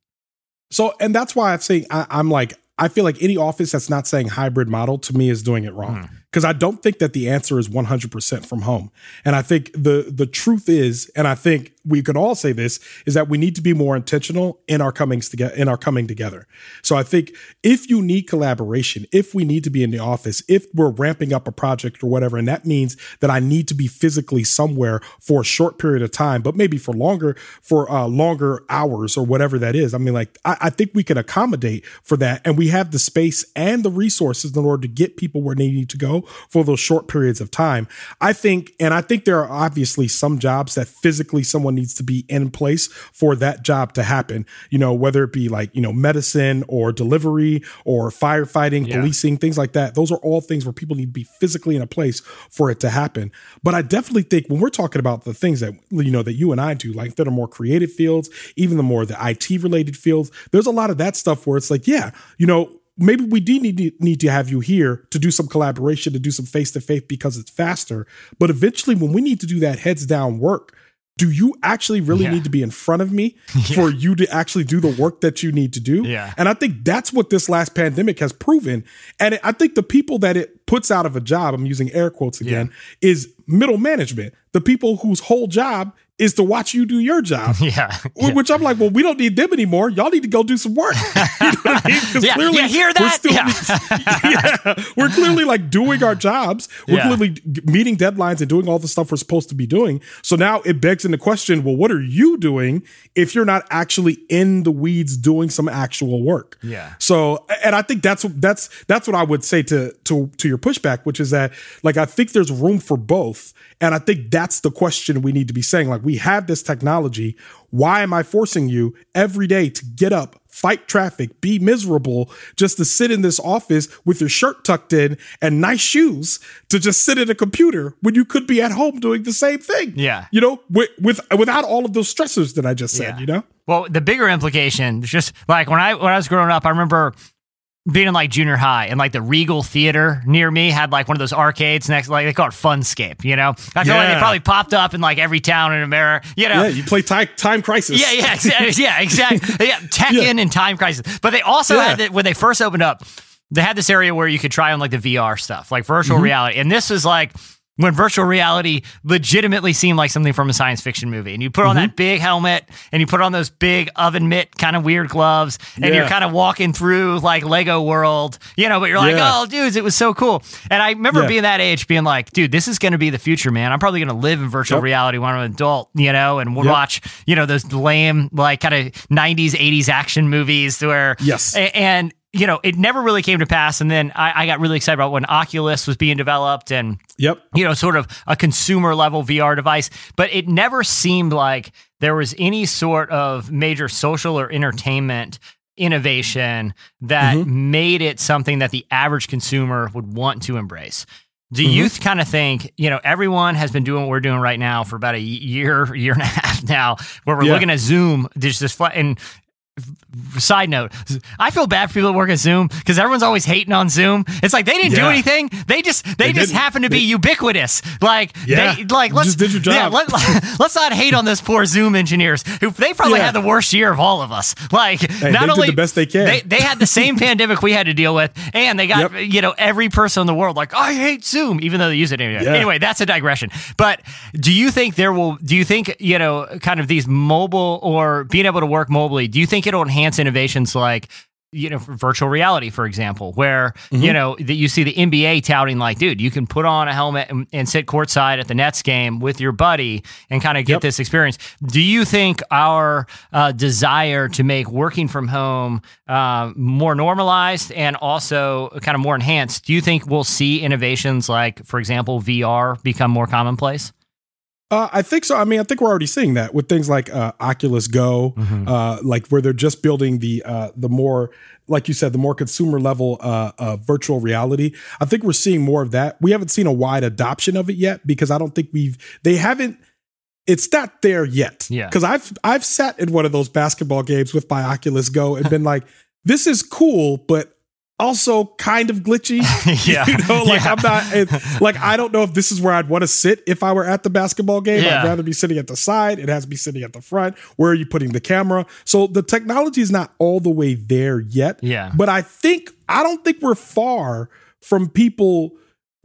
So, and that's why I'm saying I, am like I feel like any office that's not saying hybrid model to me is doing it wrong. Mm because I don't think that the answer is 100% from home. And I think the the truth is, and I think we can all say this, is that we need to be more intentional in our comings together in our coming together. So I think if you need collaboration, if we need to be in the office, if we're ramping up a project or whatever, and that means that I need to be physically somewhere for a short period of time, but maybe for longer, for uh, longer hours or whatever that is. I mean, like I, I think we can accommodate for that, and we have the space and the resources in order to get people where they need to go for those short periods of time. I think, and I think there are obviously some jobs that physically someone needs to be in place for that job to happen, you know, whether it be like, you know, medicine or delivery or firefighting, yeah. policing, things like that. Those are all things where people need to be physically in a place for it to happen. But I definitely think when we're talking about the things that, you know, that you and I do, like that are more creative fields, even the more the IT related fields, there's a lot of that stuff where it's like, yeah, you know, maybe we do need to, need to have you here to do some collaboration, to do some face to face because it's faster. But eventually, when we need to do that heads down work, do you actually really yeah. need to be in front of me yeah. for you to actually do the work that you need to do? Yeah. And I think that's what this last pandemic has proven. And I think the people that it puts out of a job, I'm using air quotes again, yeah. is middle management. The people whose whole job is to watch you do your job. Yeah. yeah. Which I'm like, well, we don't need them anymore. Y'all need to go do some work. you know I mean? yeah, clearly, yeah, hear that? We're, yeah. we're clearly like doing our jobs. We're clearly meeting deadlines and doing all the stuff we're supposed to be doing. So now it begs into question, well, what are you doing if you're not actually in the weeds doing some actual work? Yeah. So, and I think that's that's that's what I would say to to to your pushback, which is that like I think there's room for both, and I think that's the question we need to be saying. Like we have this technology. Why am I forcing you every day to get up, fight traffic, be miserable, just to sit in this office with your shirt tucked in and nice shoes to just sit at a computer when you could be at home doing the same thing? Yeah. You know, with, with without all of those stressors that I just said, yeah. you know? Well, the bigger implication, is just like when I when I was growing up, I remember being in like junior high and like the Regal Theater near me had like one of those arcades next, like they call it Funscape, you know? I feel yeah. like they probably popped up in like every town in America, you know? Yeah, you play time, time Crisis. Yeah, yeah, exactly. yeah, exactly. Yeah, Tekken yeah. and Time Crisis. But they also yeah. had, it when they first opened up, they had this area where you could try on like the VR stuff, like virtual mm-hmm. reality. And this was like, when virtual reality legitimately seemed like something from a science fiction movie. And you put on mm-hmm. that big helmet and you put on those big oven mitt kind of weird gloves and yeah. you're kind of walking through like Lego world, you know, but you're like, yeah. oh, dudes, it was so cool. And I remember yeah. being that age being like, dude, this is going to be the future, man. I'm probably going to live in virtual yep. reality when I'm an adult, you know, and we'll yep. watch, you know, those lame, like kind of 90s, 80s action movies where, yes. And, you know, it never really came to pass. And then I, I, got really excited about when Oculus was being developed and, yep, you know, sort of a consumer level VR device. But it never seemed like there was any sort of major social or entertainment innovation that mm-hmm. made it something that the average consumer would want to embrace. Do mm-hmm. you kind of think, you know, everyone has been doing what we're doing right now for about a year, year and a half now, where we're yeah. looking at Zoom, there's this, and Side note, I feel bad for people that work at Zoom because everyone's always hating on Zoom. It's like they didn't yeah. do anything. They just they, they just happen to be they, ubiquitous. Like yeah, they, like let's did your job. Yeah, let, us not hate on those poor Zoom engineers who they probably yeah. had the worst year of all of us. Like hey, not only the best they can, they, they had the same pandemic we had to deal with, and they got yep. you know every person in the world like I hate Zoom, even though they use it anyway. Yeah. Anyway, that's a digression. But do you think there will? Do you think you know kind of these mobile or being able to work mobily? Do you think it'll enhance enhance innovations like you know virtual reality for example where mm-hmm. you know that you see the nba touting like dude you can put on a helmet and, and sit courtside at the nets game with your buddy and kind of get yep. this experience do you think our uh, desire to make working from home uh, more normalized and also kind of more enhanced do you think we'll see innovations like for example vr become more commonplace uh, I think so. I mean, I think we're already seeing that with things like uh, Oculus Go, mm-hmm. uh, like where they're just building the uh, the more, like you said, the more consumer level uh, virtual reality. I think we're seeing more of that. We haven't seen a wide adoption of it yet because I don't think we've they haven't. It's not there yet. Yeah. Because I've I've sat in one of those basketball games with my Oculus Go and been like, this is cool, but also kind of glitchy. yeah. You know, like yeah. I'm not eh, like I don't know if this is where I'd want to sit if I were at the basketball game. Yeah. I'd rather be sitting at the side. It has to be sitting at the front. Where are you putting the camera? So the technology is not all the way there yet. Yeah. But I think I don't think we're far from people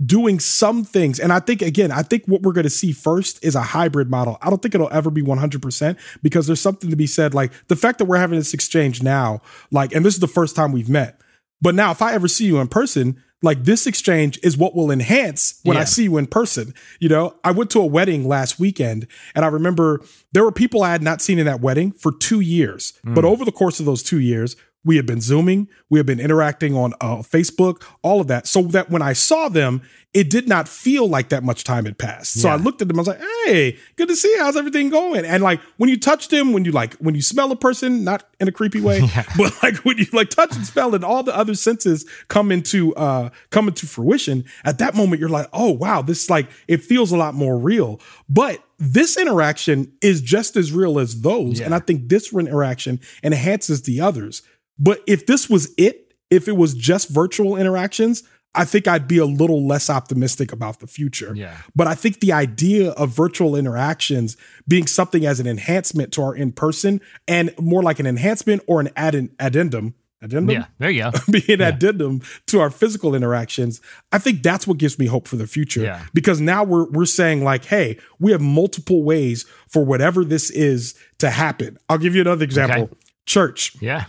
doing some things. And I think, again, I think what we're going to see first is a hybrid model. I don't think it'll ever be 100% because there's something to be said. Like the fact that we're having this exchange now, like, and this is the first time we've met. But now, if I ever see you in person, like this exchange is what will enhance when yeah. I see you in person. You know, I went to a wedding last weekend and I remember there were people I had not seen in that wedding for two years. Mm. But over the course of those two years, we had been Zooming, we had been interacting on uh, Facebook, all of that. So that when I saw them, it did not feel like that much time had passed. So yeah. I looked at them, I was like, hey, good to see. How's everything going? And like when you touch them, when you like, when you smell a person, not in a creepy way, yeah. but like when you like touch and smell and all the other senses come into, uh, come into fruition, at that moment, you're like, oh, wow, this like, it feels a lot more real. But this interaction is just as real as those. Yeah. And I think this interaction enhances the others. But if this was it, if it was just virtual interactions, I think I'd be a little less optimistic about the future. Yeah. But I think the idea of virtual interactions being something as an enhancement to our in person and more like an enhancement or an add- addendum addendum. Yeah, there you go. be an Yeah. addendum to our physical interactions. I think that's what gives me hope for the future. Yeah. Because now we're we're saying like, hey, we have multiple ways for whatever this is to happen. I'll give you another example. Okay. Church. Yeah.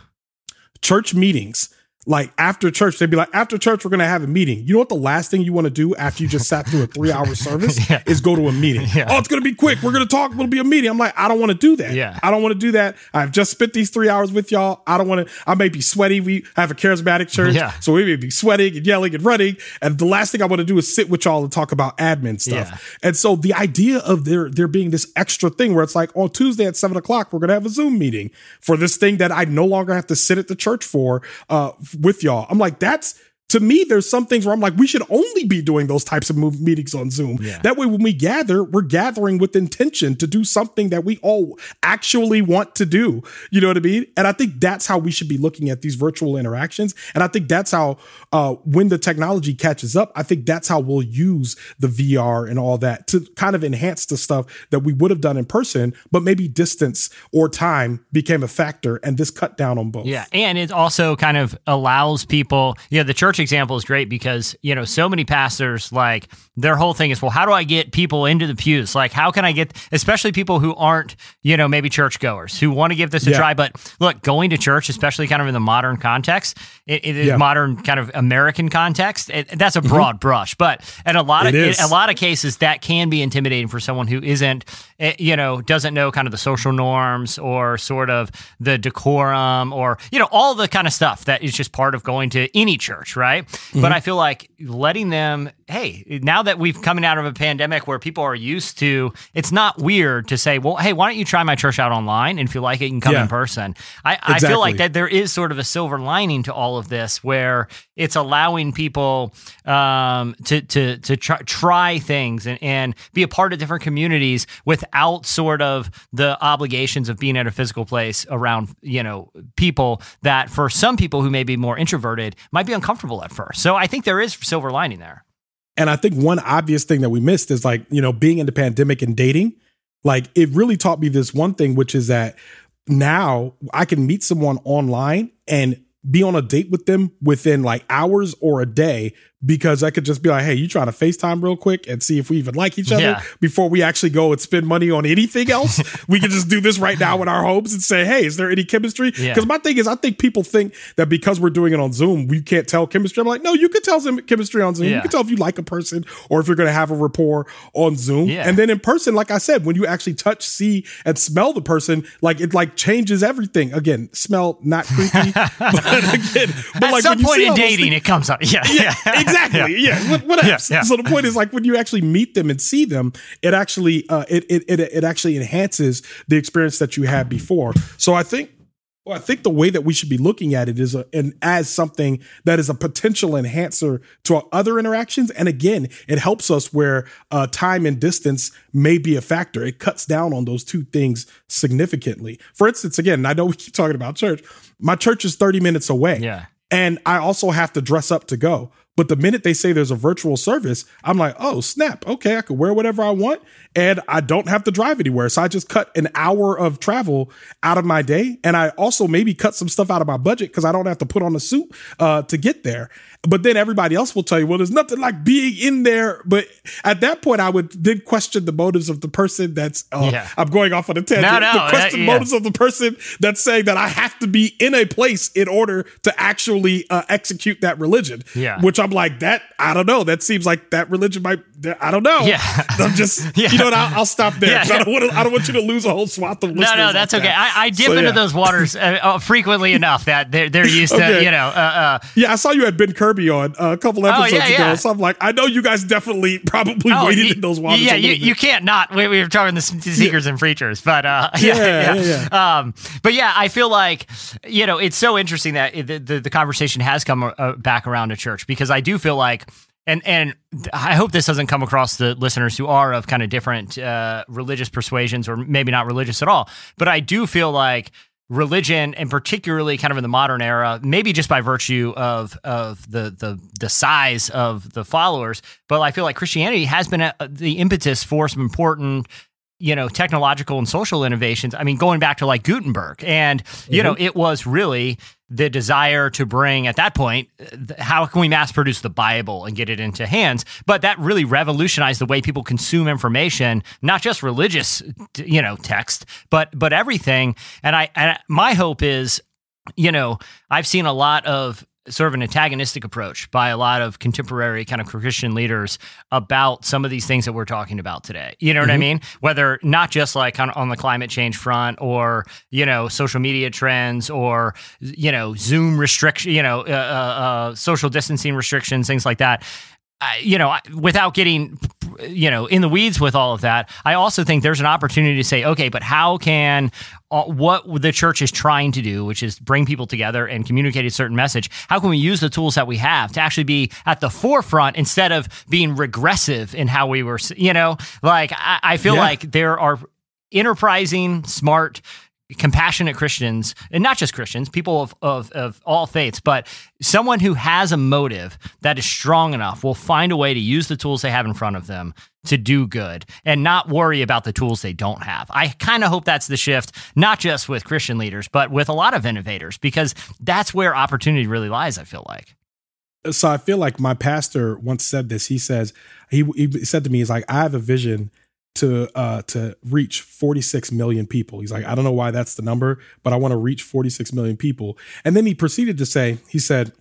Church meetings. Like after church, they'd be like, after church, we're gonna have a meeting. You know what the last thing you want to do after you just sat through a three hour service Yeah. is go to a meeting. Yeah. Oh, it's gonna be quick. We're gonna talk. It'll be a meeting. I'm like, I don't want to do that. Yeah. I don't want to do that. I've just spent these three hours with y'all. I don't want to. I may be sweaty. We have a charismatic church, Yeah. so we may be sweating and yelling and running. And the last thing I want to do is sit with y'all and talk about admin stuff. And so the idea of there there being this extra thing where it's like on Tuesday at seven o'clock we're gonna have a Zoom meeting for this thing that I no longer have to sit at the church for uh, with y'all. I'm like that's. To me, there's some things where I'm like, we should only be doing those types of move meetings on Zoom. Yeah. That way, when we gather, we're gathering with intention to do something that we all actually want to do. You know what I mean? And I think that's how we should be looking at these virtual interactions. And I think that's how, uh, when the technology catches up, I think that's how we'll use the VR and all that to kind of enhance the stuff that we would have done in person, but maybe distance or time became a factor, and this cut down on both. Yeah, and it also kind of allows people. You know, the church example is great because you know so many pastors like their whole thing is, well, how do I get people into the pews? Like, how can I get, especially people who aren't, you know, maybe churchgoers who want to give this a Yeah. try. But look, going to church, especially kind of in the modern context, it, it is Yeah. Mm-hmm. modern kind of American context. It, that's a broad brush, but in a lot of is. a lot of cases that can be intimidating for someone who isn't, eh, you know, doesn't know kind of the social norms or sort of the decorum or you know all the kind of stuff that is just part of going to any church, right? Mm-hmm. But I feel like letting them, hey, now that we've coming out of a pandemic where people are used to, it's not weird to say, well, hey, why don't you try my church out online and if you like it, you can come Yeah. in person. I, I feel like that there is sort of a silver lining to all of this where it's allowing people um, to to to try, try things and, and be a part of different communities without sort of the obligations of being at a physical place around you know people that for some people who may be more introverted might be uncomfortable at first. So I think there is silver lining there. And I think one obvious thing that we missed is like, you know, being in the pandemic and dating, like it really taught me this one thing, which is that now I can meet someone online and be on a date with them within like hours or a day because I could just be like, hey, you trying to FaceTime real quick and see if we even like each other Yeah. before we actually go and spend money on anything else. we can just do this right now in our homes and say, hey, is there any chemistry? Yeah. Because my thing is, I think people think that because we're doing it on Zoom, we can't tell chemistry. I'm like, no, you can tell some chemistry on Zoom. Yeah. You can tell if you like a person or if you're going to have a rapport on Zoom. Yeah. And then in person, like I said, when you actually touch, see, and smell the person, like it like changes everything. Again, smell not creepy, but again, but At like some point in dating, things- it comes up. Yeah, yeah, exactly. Yeah, what, what Yeah, yeah. So the point is, like, when you actually meet them and see them, it actually uh, it, it it it actually enhances the experience that you had before. So I think. Well, I think the way that we should be looking at it is a, and as something that is a potential enhancer to our other interactions. And again, it helps us where uh, time and distance may be a factor. It cuts down on those two things significantly. For instance, again, I know we keep talking about church. My church is 30 minutes away. Yeah. And I also have to dress up to go. But the minute they say there's a virtual service, I'm like, oh, snap. Okay, I can wear whatever I want and I don't have to drive anywhere. So I just cut an hour of travel out of my day. And I also maybe cut some stuff out of my budget because I don't have to put on a suit uh, to get there. But then everybody else will tell you, well, there's nothing like being in there. But at that point, I would then question the motives of the person that's, uh, Yeah. I'm going off on a tangent. No, no, the that- question yeah. motives of the person that's saying that I have to be in a place in order to actually uh, execute that religion. Yeah. Which I'm like, that, I don't know. That seems like that religion might, I don't know. Yeah. I'm just, Yeah. you know what? I'll, I'll stop there. Yeah, I don't want to, I don't want you to lose a whole swath of listeners. no, off that's that. okay. I, I dip So, into yeah. those waters uh, uh, frequently enough that they're they're used to, you know, uh, uh, Yeah, I saw you had Ben Kirby on uh, a couple episodes Oh, yeah, ago. So I'm like, I know you guys definitely probably Oh, waded you- in those waters. Yeah, you, you can't not. We, we were talking the seekers and preachers, but uh, yeah, Yeah, Um, but yeah, I feel like you know it's so interesting that the, the the conversation has come uh, back around to church because I do feel like. And and I hope this doesn't come across the listeners who are of kind of different uh, religious persuasions or maybe not religious at all. But I do feel like religion, and particularly kind of in the modern era, maybe just by virtue of of the the the size of the followers, but I feel like Christianity has been a, the impetus for some important you know technological and social innovations i mean going back to like gutenberg. And you mm-hmm. know it was really the desire to bring at that point how can we mass produce the bible and get it into hands? But that really revolutionized the way people consume information not just religious you know text but but everything. And i and my hope is you know i've seen a lot of sort of an antagonistic approach by a lot of contemporary kind of Christian leaders about some of these things that we're talking about today. You know what mm-hmm. I mean? Whether not just like on, on the climate change front or, you know, social media trends or, you know, Zoom restriction, you know, uh, uh, uh, social distancing restrictions, things like that you know, without getting, you know, in the weeds with all of that, I also think there's an opportunity to say, okay, but how can Uh, what the church is trying to do, which is bring people together and communicate a certain message, how can we use the tools that we have to actually be at the forefront instead of being regressive in how we were, you know, like I, I feel yeah. like there are enterprising, smart, compassionate Christians, and not just Christians, people of, of, of all faiths, but someone who has a motive that is strong enough will find a way to use the tools they have in front of them to do good and not worry about the tools they don't have. I kind of hope that's the shift, not just with Christian leaders, but with a lot of innovators, because that's where opportunity really lies, I feel like. So I feel like my pastor once said this. He says, he, he said to me, he's like, I have a vision to uh to reach 46 million people. He's like, I don't know why that's the number, but I want to reach 46 million people. And then he proceeded to say, he said,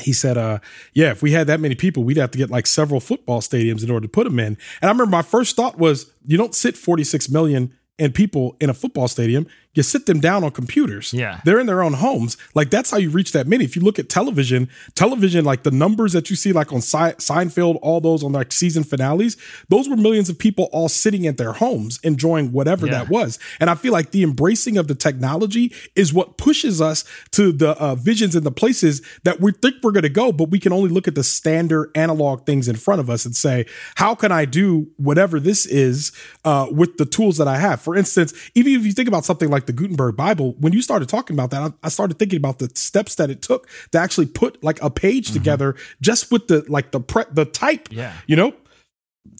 he said, uh, yeah, if we had that many people, we'd have to get like several football stadiums in order to put them in. And I remember my first thought was, you don't sit 46 million and people in a football stadium you sit them down on computers. Yeah. They're in their own homes. Like that's how you reach that many. If you look at television, television, like the numbers that you see, like on Seinfeld, all those on like season finales, those were millions of people all sitting at their homes enjoying whatever yeah. that was. And I feel like the embracing of the technology is what pushes us to the uh, visions and the places that we think we're going to go, but we can only look at the standard analog things in front of us and say, how can I do whatever this is uh, with the tools that I have? For instance, even if you think about something like like the Gutenberg Bible, when you started talking about that, I, I started thinking about the steps that it took to actually put like a page mm-hmm. together just with the like the pre the type, yeah. you know,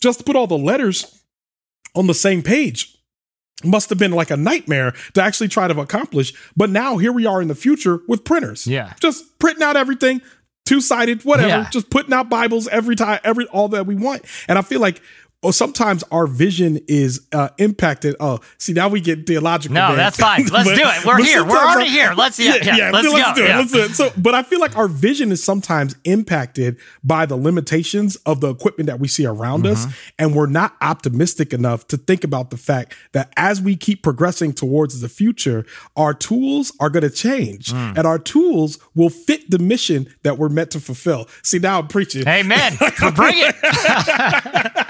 just to put all the letters on the same page must have been like a nightmare to actually try to accomplish. But now here we are in the future with printers. Yeah. Just printing out everything, two sided, whatever, yeah. just putting out Bibles every time, every all that we want. And I feel like or sometimes our vision is uh, impacted. Oh, see, now we get theological. No, man. that's fine. Let's but, do it. We're here. We're already here. Let's yeah, yeah, yeah let's, let's, go. Do it. Yeah. Let's do it. So, but I feel like our vision is sometimes impacted by the limitations of the equipment that we see around mm-hmm. us, and we're not optimistic enough to think about the fact that as we keep progressing towards the future, our tools are going to change, mm. and our tools will fit the mission that we're meant to fulfill. See, now I'm preaching. Amen. Bring it.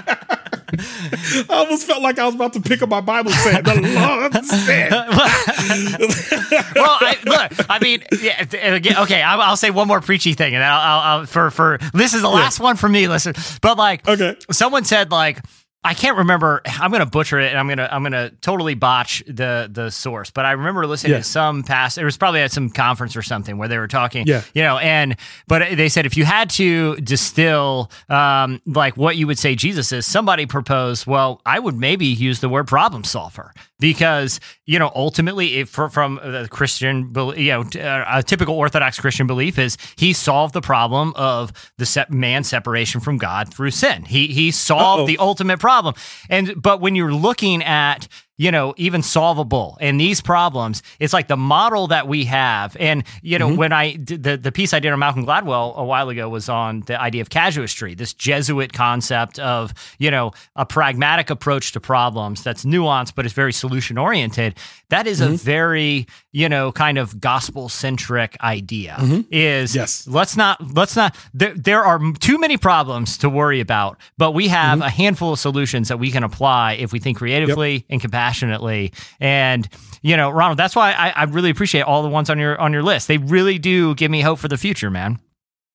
I almost felt like I was about to pick up my Bible saying, "The Lord said." well, I, look, I mean, uh, yeah, okay, I'll, I'll, say one more preachy thing, and I'll, I'll, for for this is the last yeah. one for me. Listen, but like, okay, someone said like I can't remember. I'm going to butcher it, and I'm going to I'm going to totally botch the the source. But I remember listening yeah. to some past. It was probably at some conference or something where they were talking. Yeah. You know, and but they said if you had to distill um, like what you would say Jesus is, somebody proposed. Well, I would maybe use the word problem solver because you know ultimately if, from the christian you know uh, a typical orthodox christian belief is he solved the problem of the man separation from god through sin he he solved Uh-oh. the ultimate problem and but when you're looking at you know, even solvable. And these problems, it's like the model that we have. And, you know, mm-hmm. when I did the, the piece I did on Malcolm Gladwell a while ago was on the idea of casuistry, this Jesuit concept of, you know, a pragmatic approach to problems that's nuanced, but it's very solution oriented. That is mm-hmm. a very, you know, kind of gospel centric idea mm-hmm. is yes. let's not, let's not, there, there are too many problems to worry about, but we have mm-hmm. a handful of solutions that we can apply if we think creatively yep. and compassionately passionately. And you know, Ronald, that's why I, I really appreciate all the ones on your on your list. They really do give me hope for the future, man.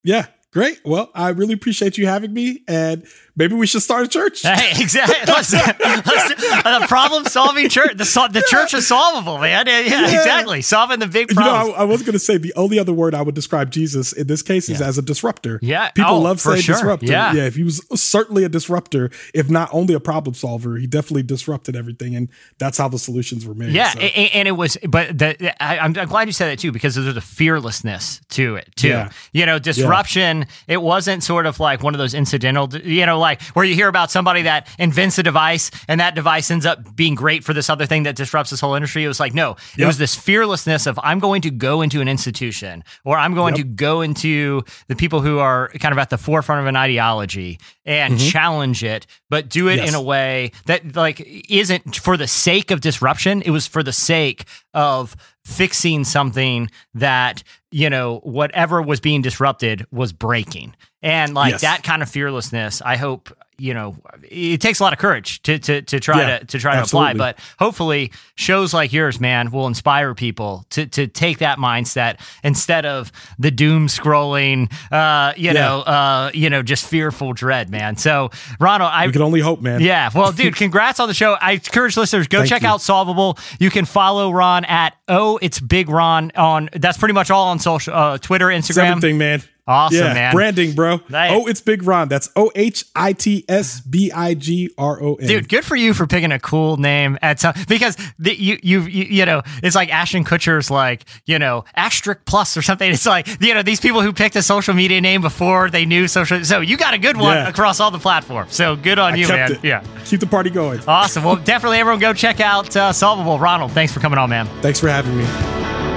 Yeah, Great. Well, I really appreciate you having me. And maybe we should start a church. Hey, exactly. Let's, let's, the problem solving church. The, the church is solvable, man. Yeah, yeah, exactly. Solving the big problems. You know, I, I was going to say the only other word I would describe Jesus in this case is yeah. as a disruptor. Yeah. People oh, love saying sure. disruptor. Yeah. yeah. If he was certainly a disruptor, if not only a problem solver, he definitely disrupted everything. And that's how the solutions were made. Yeah. So. And, and, it was, but the, I, am glad you said that too, because there's a fearlessness to it too. You know, disruption, it wasn't sort of like one of those incidental, you know, like where you hear about somebody that invents a device and that device ends up being great for this other thing that disrupts this whole industry. It was like, no, it was this fearlessness of I'm going to go into an institution or I'm going yep. to go into the people who are kind of at the forefront of an ideology and mm-hmm. challenge it, but do it yes. in a way that like isn't for the sake of disruption. It was for the sake of fixing something that you know whatever was being disrupted was breaking and like yes. that kind of fearlessness i hope you know it takes a lot of courage to to, to try yeah, to to try absolutely. to apply but hopefully shows like yours man will inspire people to to take that mindset instead of the doom scrolling uh you yeah. know uh you know just fearful dread man so ronald i we can only hope man yeah well dude congrats on the show i encourage listeners go Thank check you. out solvable you can follow ron at oh it's big ron on that's pretty much all on social uh, twitter instagram everything man Awesome, yeah, man. Branding, bro. Oh, it's Big Ron. That's O H I T S B I G R O N. Dude, good for you for picking a cool name at some because the, you, you you you know it's like Ashton Kutcher's like you know Asterisk Plus or something. It's like you know these people who picked a social media name before they knew social. So you got a good one yeah. across all the platforms. So good on I you, man. It. Yeah, keep the party going. Awesome. Well, definitely everyone go check out uh, Solvable. Ronald, thanks for coming on, man. Thanks for having me.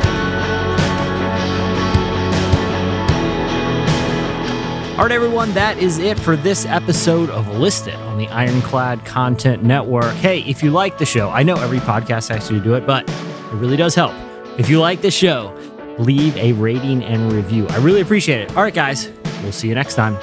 All right, everyone, that is it for this episode of List It on the Ironclad Content Network. Hey, if you like the show, I know every podcast has you to do it, but it really does help. If you like the show, leave a rating and review. I really appreciate it. All right, guys, we'll see you next time.